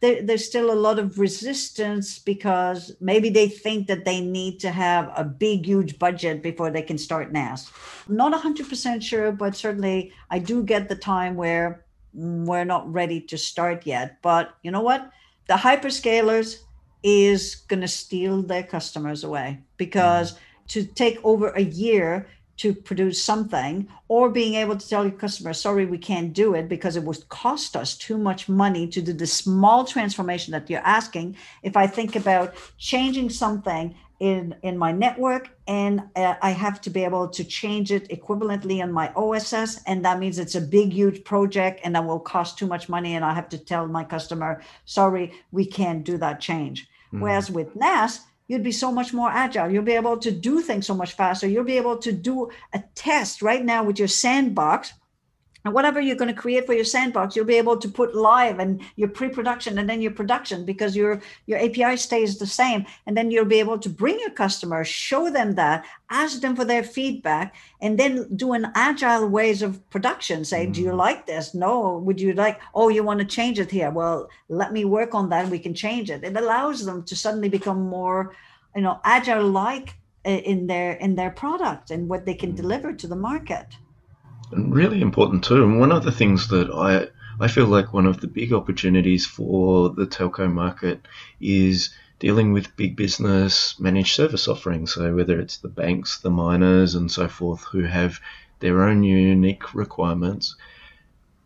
there, there's still a lot of resistance because maybe they think that they need to have a big, huge budget before they can start NaaS. Not 100% sure, but certainly I do get the time where we're not ready to start yet. But you know what? The hyperscalers is going to steal their customers away because mm. to take over a year to produce something or being able to tell your customer sorry we can't do it because it would cost us too much money to do the small transformation that you're asking if i think about changing something in in my network and uh, i have to be able to change it equivalently on my oss and that means it's a big huge project and that will cost too much money and i have to tell my customer sorry we can't do that change mm. whereas with NaaS you'd be so much more agile. You'll be able to do things so much faster. You'll be able to do a test right now with your sandbox. And whatever you're going to create for your sandbox, you'll be able to put live and your pre-production and then your production because your your API stays the same. And then you'll be able to bring your customers, show them that, ask them for their feedback, and then do an agile ways of production. Say, mm-hmm. do you mm. like this? No. Would you like? Oh, you want to change it here? Well, let me work on that. We can change it. It allows them to suddenly become more, you know, agile like in their in their product and what they can mm-hmm. deliver to the market really important too. And one of the things that I I feel like one of the big opportunities for the telco market is dealing with big business managed service offerings. So whether it's the banks, the miners, and so forth, who have their own unique requirements.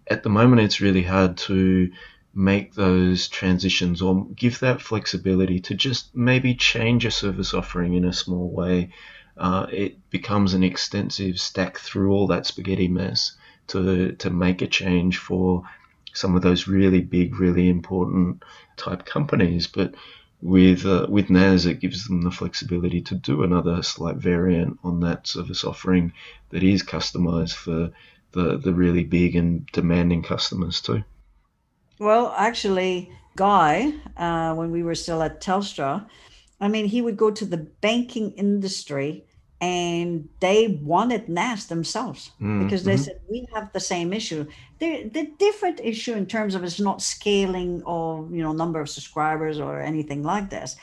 At the moment, it's really hard to make those transitions or give that flexibility to just maybe change a service offering in a small way, uh, it becomes an extensive stack through all that spaghetti mess to to make a change for some of those really big, really important type companies. But with uh, with NaaS, it gives them the flexibility to do another slight variant on that service offering that is customized for the the really big and demanding customers too. Well, actually, Guy, uh, when we were still at Telstra, I mean, he would go to the banking industry and they wanted NaaS themselves mm, because they mm-hmm. said we have the same issue. The, the different issue in terms of it's not scaling or you know number of subscribers or anything like this,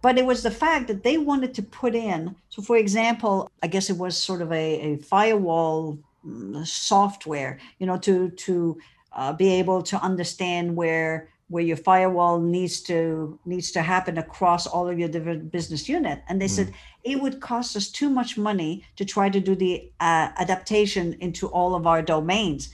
but it was the fact that they wanted to put in. So, for example, I guess it was sort of a, a firewall mm, software, you know, to to uh, be able to understand where where your firewall needs to needs to happen across all of your different business unit and they mm. said it would cost us too much money to try to do the uh, adaptation into all of our domains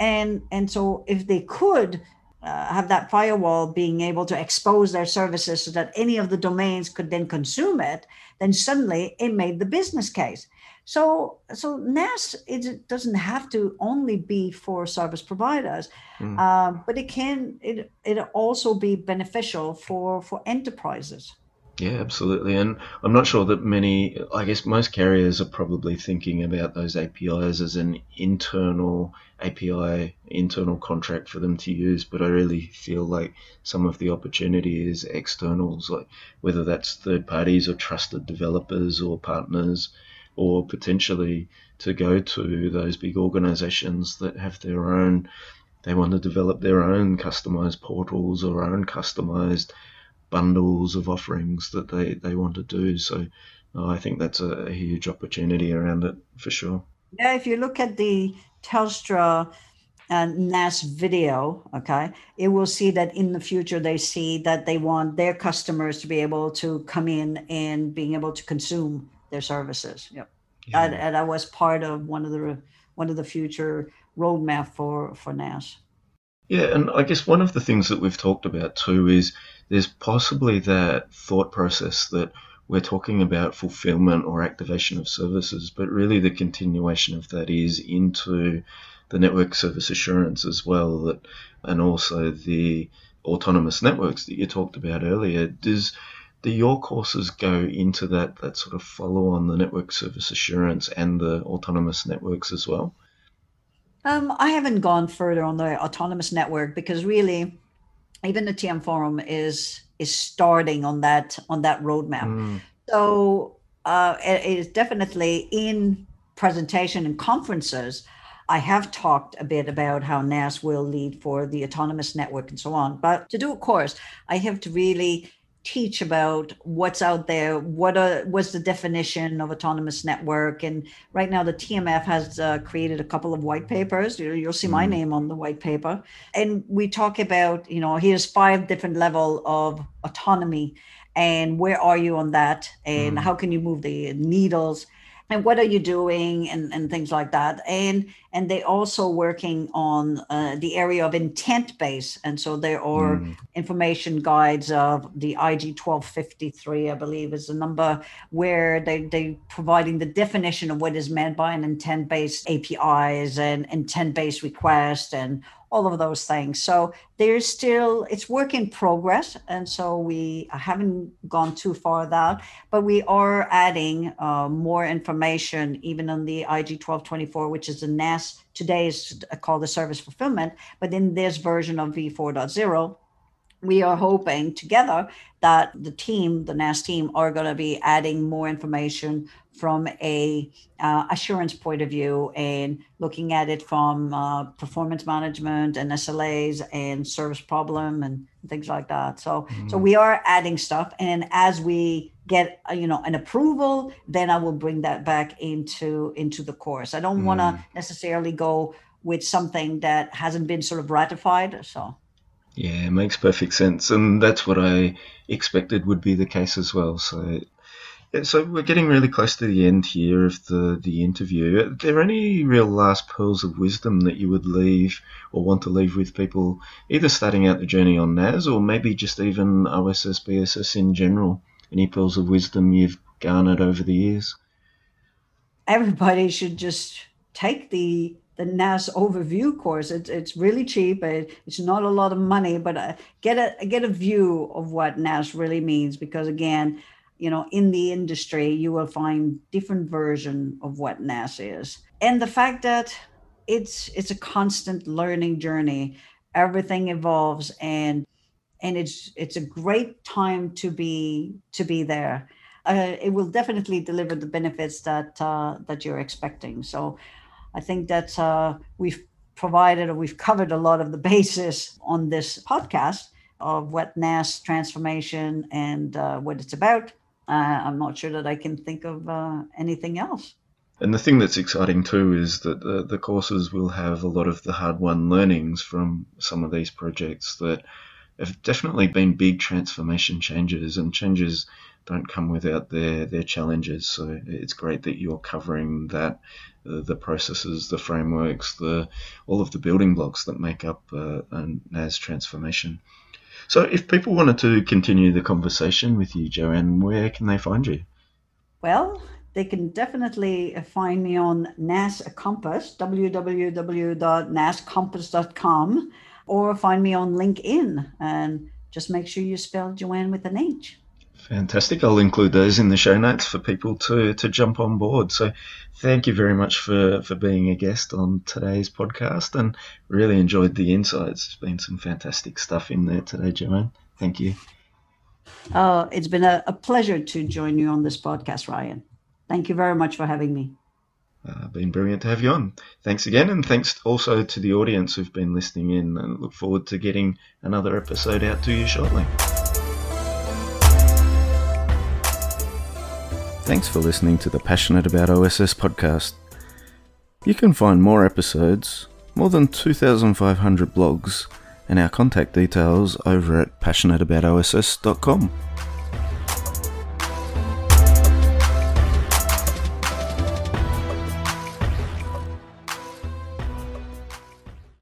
and and so if they could uh, have that firewall being able to expose their services so that any of the domains could then consume it then suddenly it made the business case so, so NaaS it doesn't have to only be for service providers, mm. uh, but it can it it also be beneficial for for enterprises. Yeah, absolutely. And I'm not sure that many, I guess most carriers are probably thinking about those APIs as an internal API, internal contract for them to use. But I really feel like some of the opportunity is externals, like whether that's third parties or trusted developers or partners or potentially to go to those big organizations that have their own they want to develop their own customized portals or own customized bundles of offerings that they, they want to do. So uh, I think that's a, a, huge opportunity around it for sure. Yeah, if you look at the Telstra uh, NaaS video, okay, it will see that in the future they see that they want their customers to be able to come in and being able to consume their services. Yep. Yeah. And, and I was part of one of the one of the future roadmap for for NaaS. Yeah, and I guess one of the things that we've talked about too is there's possibly that thought process that we're talking about fulfillment or activation of services, but really the continuation of that is into the network service assurance as well, that and also the autonomous networks that you talked about earlier. Does do your courses go into that that sort of follow on the network service assurance and the autonomous networks as well? Um, I haven't gone further on the autonomous network because really, even the TM forum is is starting on that on that roadmap. Mm. So uh, it is definitely in presentation and conferences. I have talked a bit about how NaaS will lead for the autonomous network and so on. But to do a course, I have to really teach about what's out there what are, was the definition of autonomous network? And right now the tmf has uh, created a couple of white papers. You'll see my mm. name on the white paper. And we talk about you know here's five different level of autonomy and where are you on that? And mm. how can you move the needles and what are you doing? And, and things like that. And and they also working on uh, the area of intent base. And so there are mm. information guides of the ig 1253 i believe is the number where they they providing the definition of what is meant by an intent based apis and intent based request and all of those things. So there's still it's work in progress, and so we haven't gone too far that, but we are adding uh, more information even on the IG 1224, which is the NaaS today is called the service fulfillment, but in this version of V4.0 we are hoping together that the team, the NaaS team, are going to be adding more information from a uh, assurance point of view and looking at it from uh, performance management and SLAs and service problem and things like that. So, mm-hmm. so we are adding stuff, and as we get uh, you know an approval, then I will bring that back into into the course. I don't mm. want to necessarily go with something that hasn't been sort of ratified. So. Yeah, it makes perfect sense, and that's what I expected would be the case as well. So So we're getting really close to the end here of the, the interview. Are there any real last pearls of wisdom that you would leave or want to leave with people, either starting out the journey on NaaS or maybe just even OSS, BSS in general? Any pearls of wisdom you've garnered over the years? Everybody should just take the the NaaS overview course. It's it's really cheap. It's not a lot of money, but uh, get a get a view of what NaaS really means. Because again, you know, in the industry, you will find different version of what NaaS is, and the fact that it's it's a constant learning journey. Everything evolves, and and it's it's a great time to be to be there. Uh, it will definitely deliver the benefits that uh, that you're expecting. So I think that uh, we've provided or we've covered a lot of the basis on this podcast of what NaaS transformation and uh, what it's about. Uh, I'm not sure that I can think of uh, anything else. And the thing that's exciting too is that the, the courses will have a lot of the hard won learnings from some of these projects that have definitely been big transformation changes and changes don't come without their their challenges. So it's great that you're covering that, uh, the processes, the frameworks, the all of the building blocks that make up uh, a NaaS transformation. So if people wanted to continue the conversation with you, Johanne, where can they find you? Well, they can definitely find me on NaaS Compass, www.naascompass.com, or find me on LinkedIn and just make sure you spell Johanne with an H. Fantastic. I'll include those in the show notes for people to, to jump on board. So thank you very much for, for being a guest on today's podcast and really enjoyed the insights. There's been some fantastic stuff in there today, Johanne. Thank you. Oh, it's been a, a pleasure to join you on this podcast, Ryan. Thank you very much for having me. Uh, been brilliant to have you on. Thanks again, and thanks also to the audience who've been listening in. And look forward to getting another episode out to you shortly. Thanks for listening to the Passionate About OSS podcast. You can find more episodes, more than 2,500 blogs, and our contact details over at passionateaboutoss.com.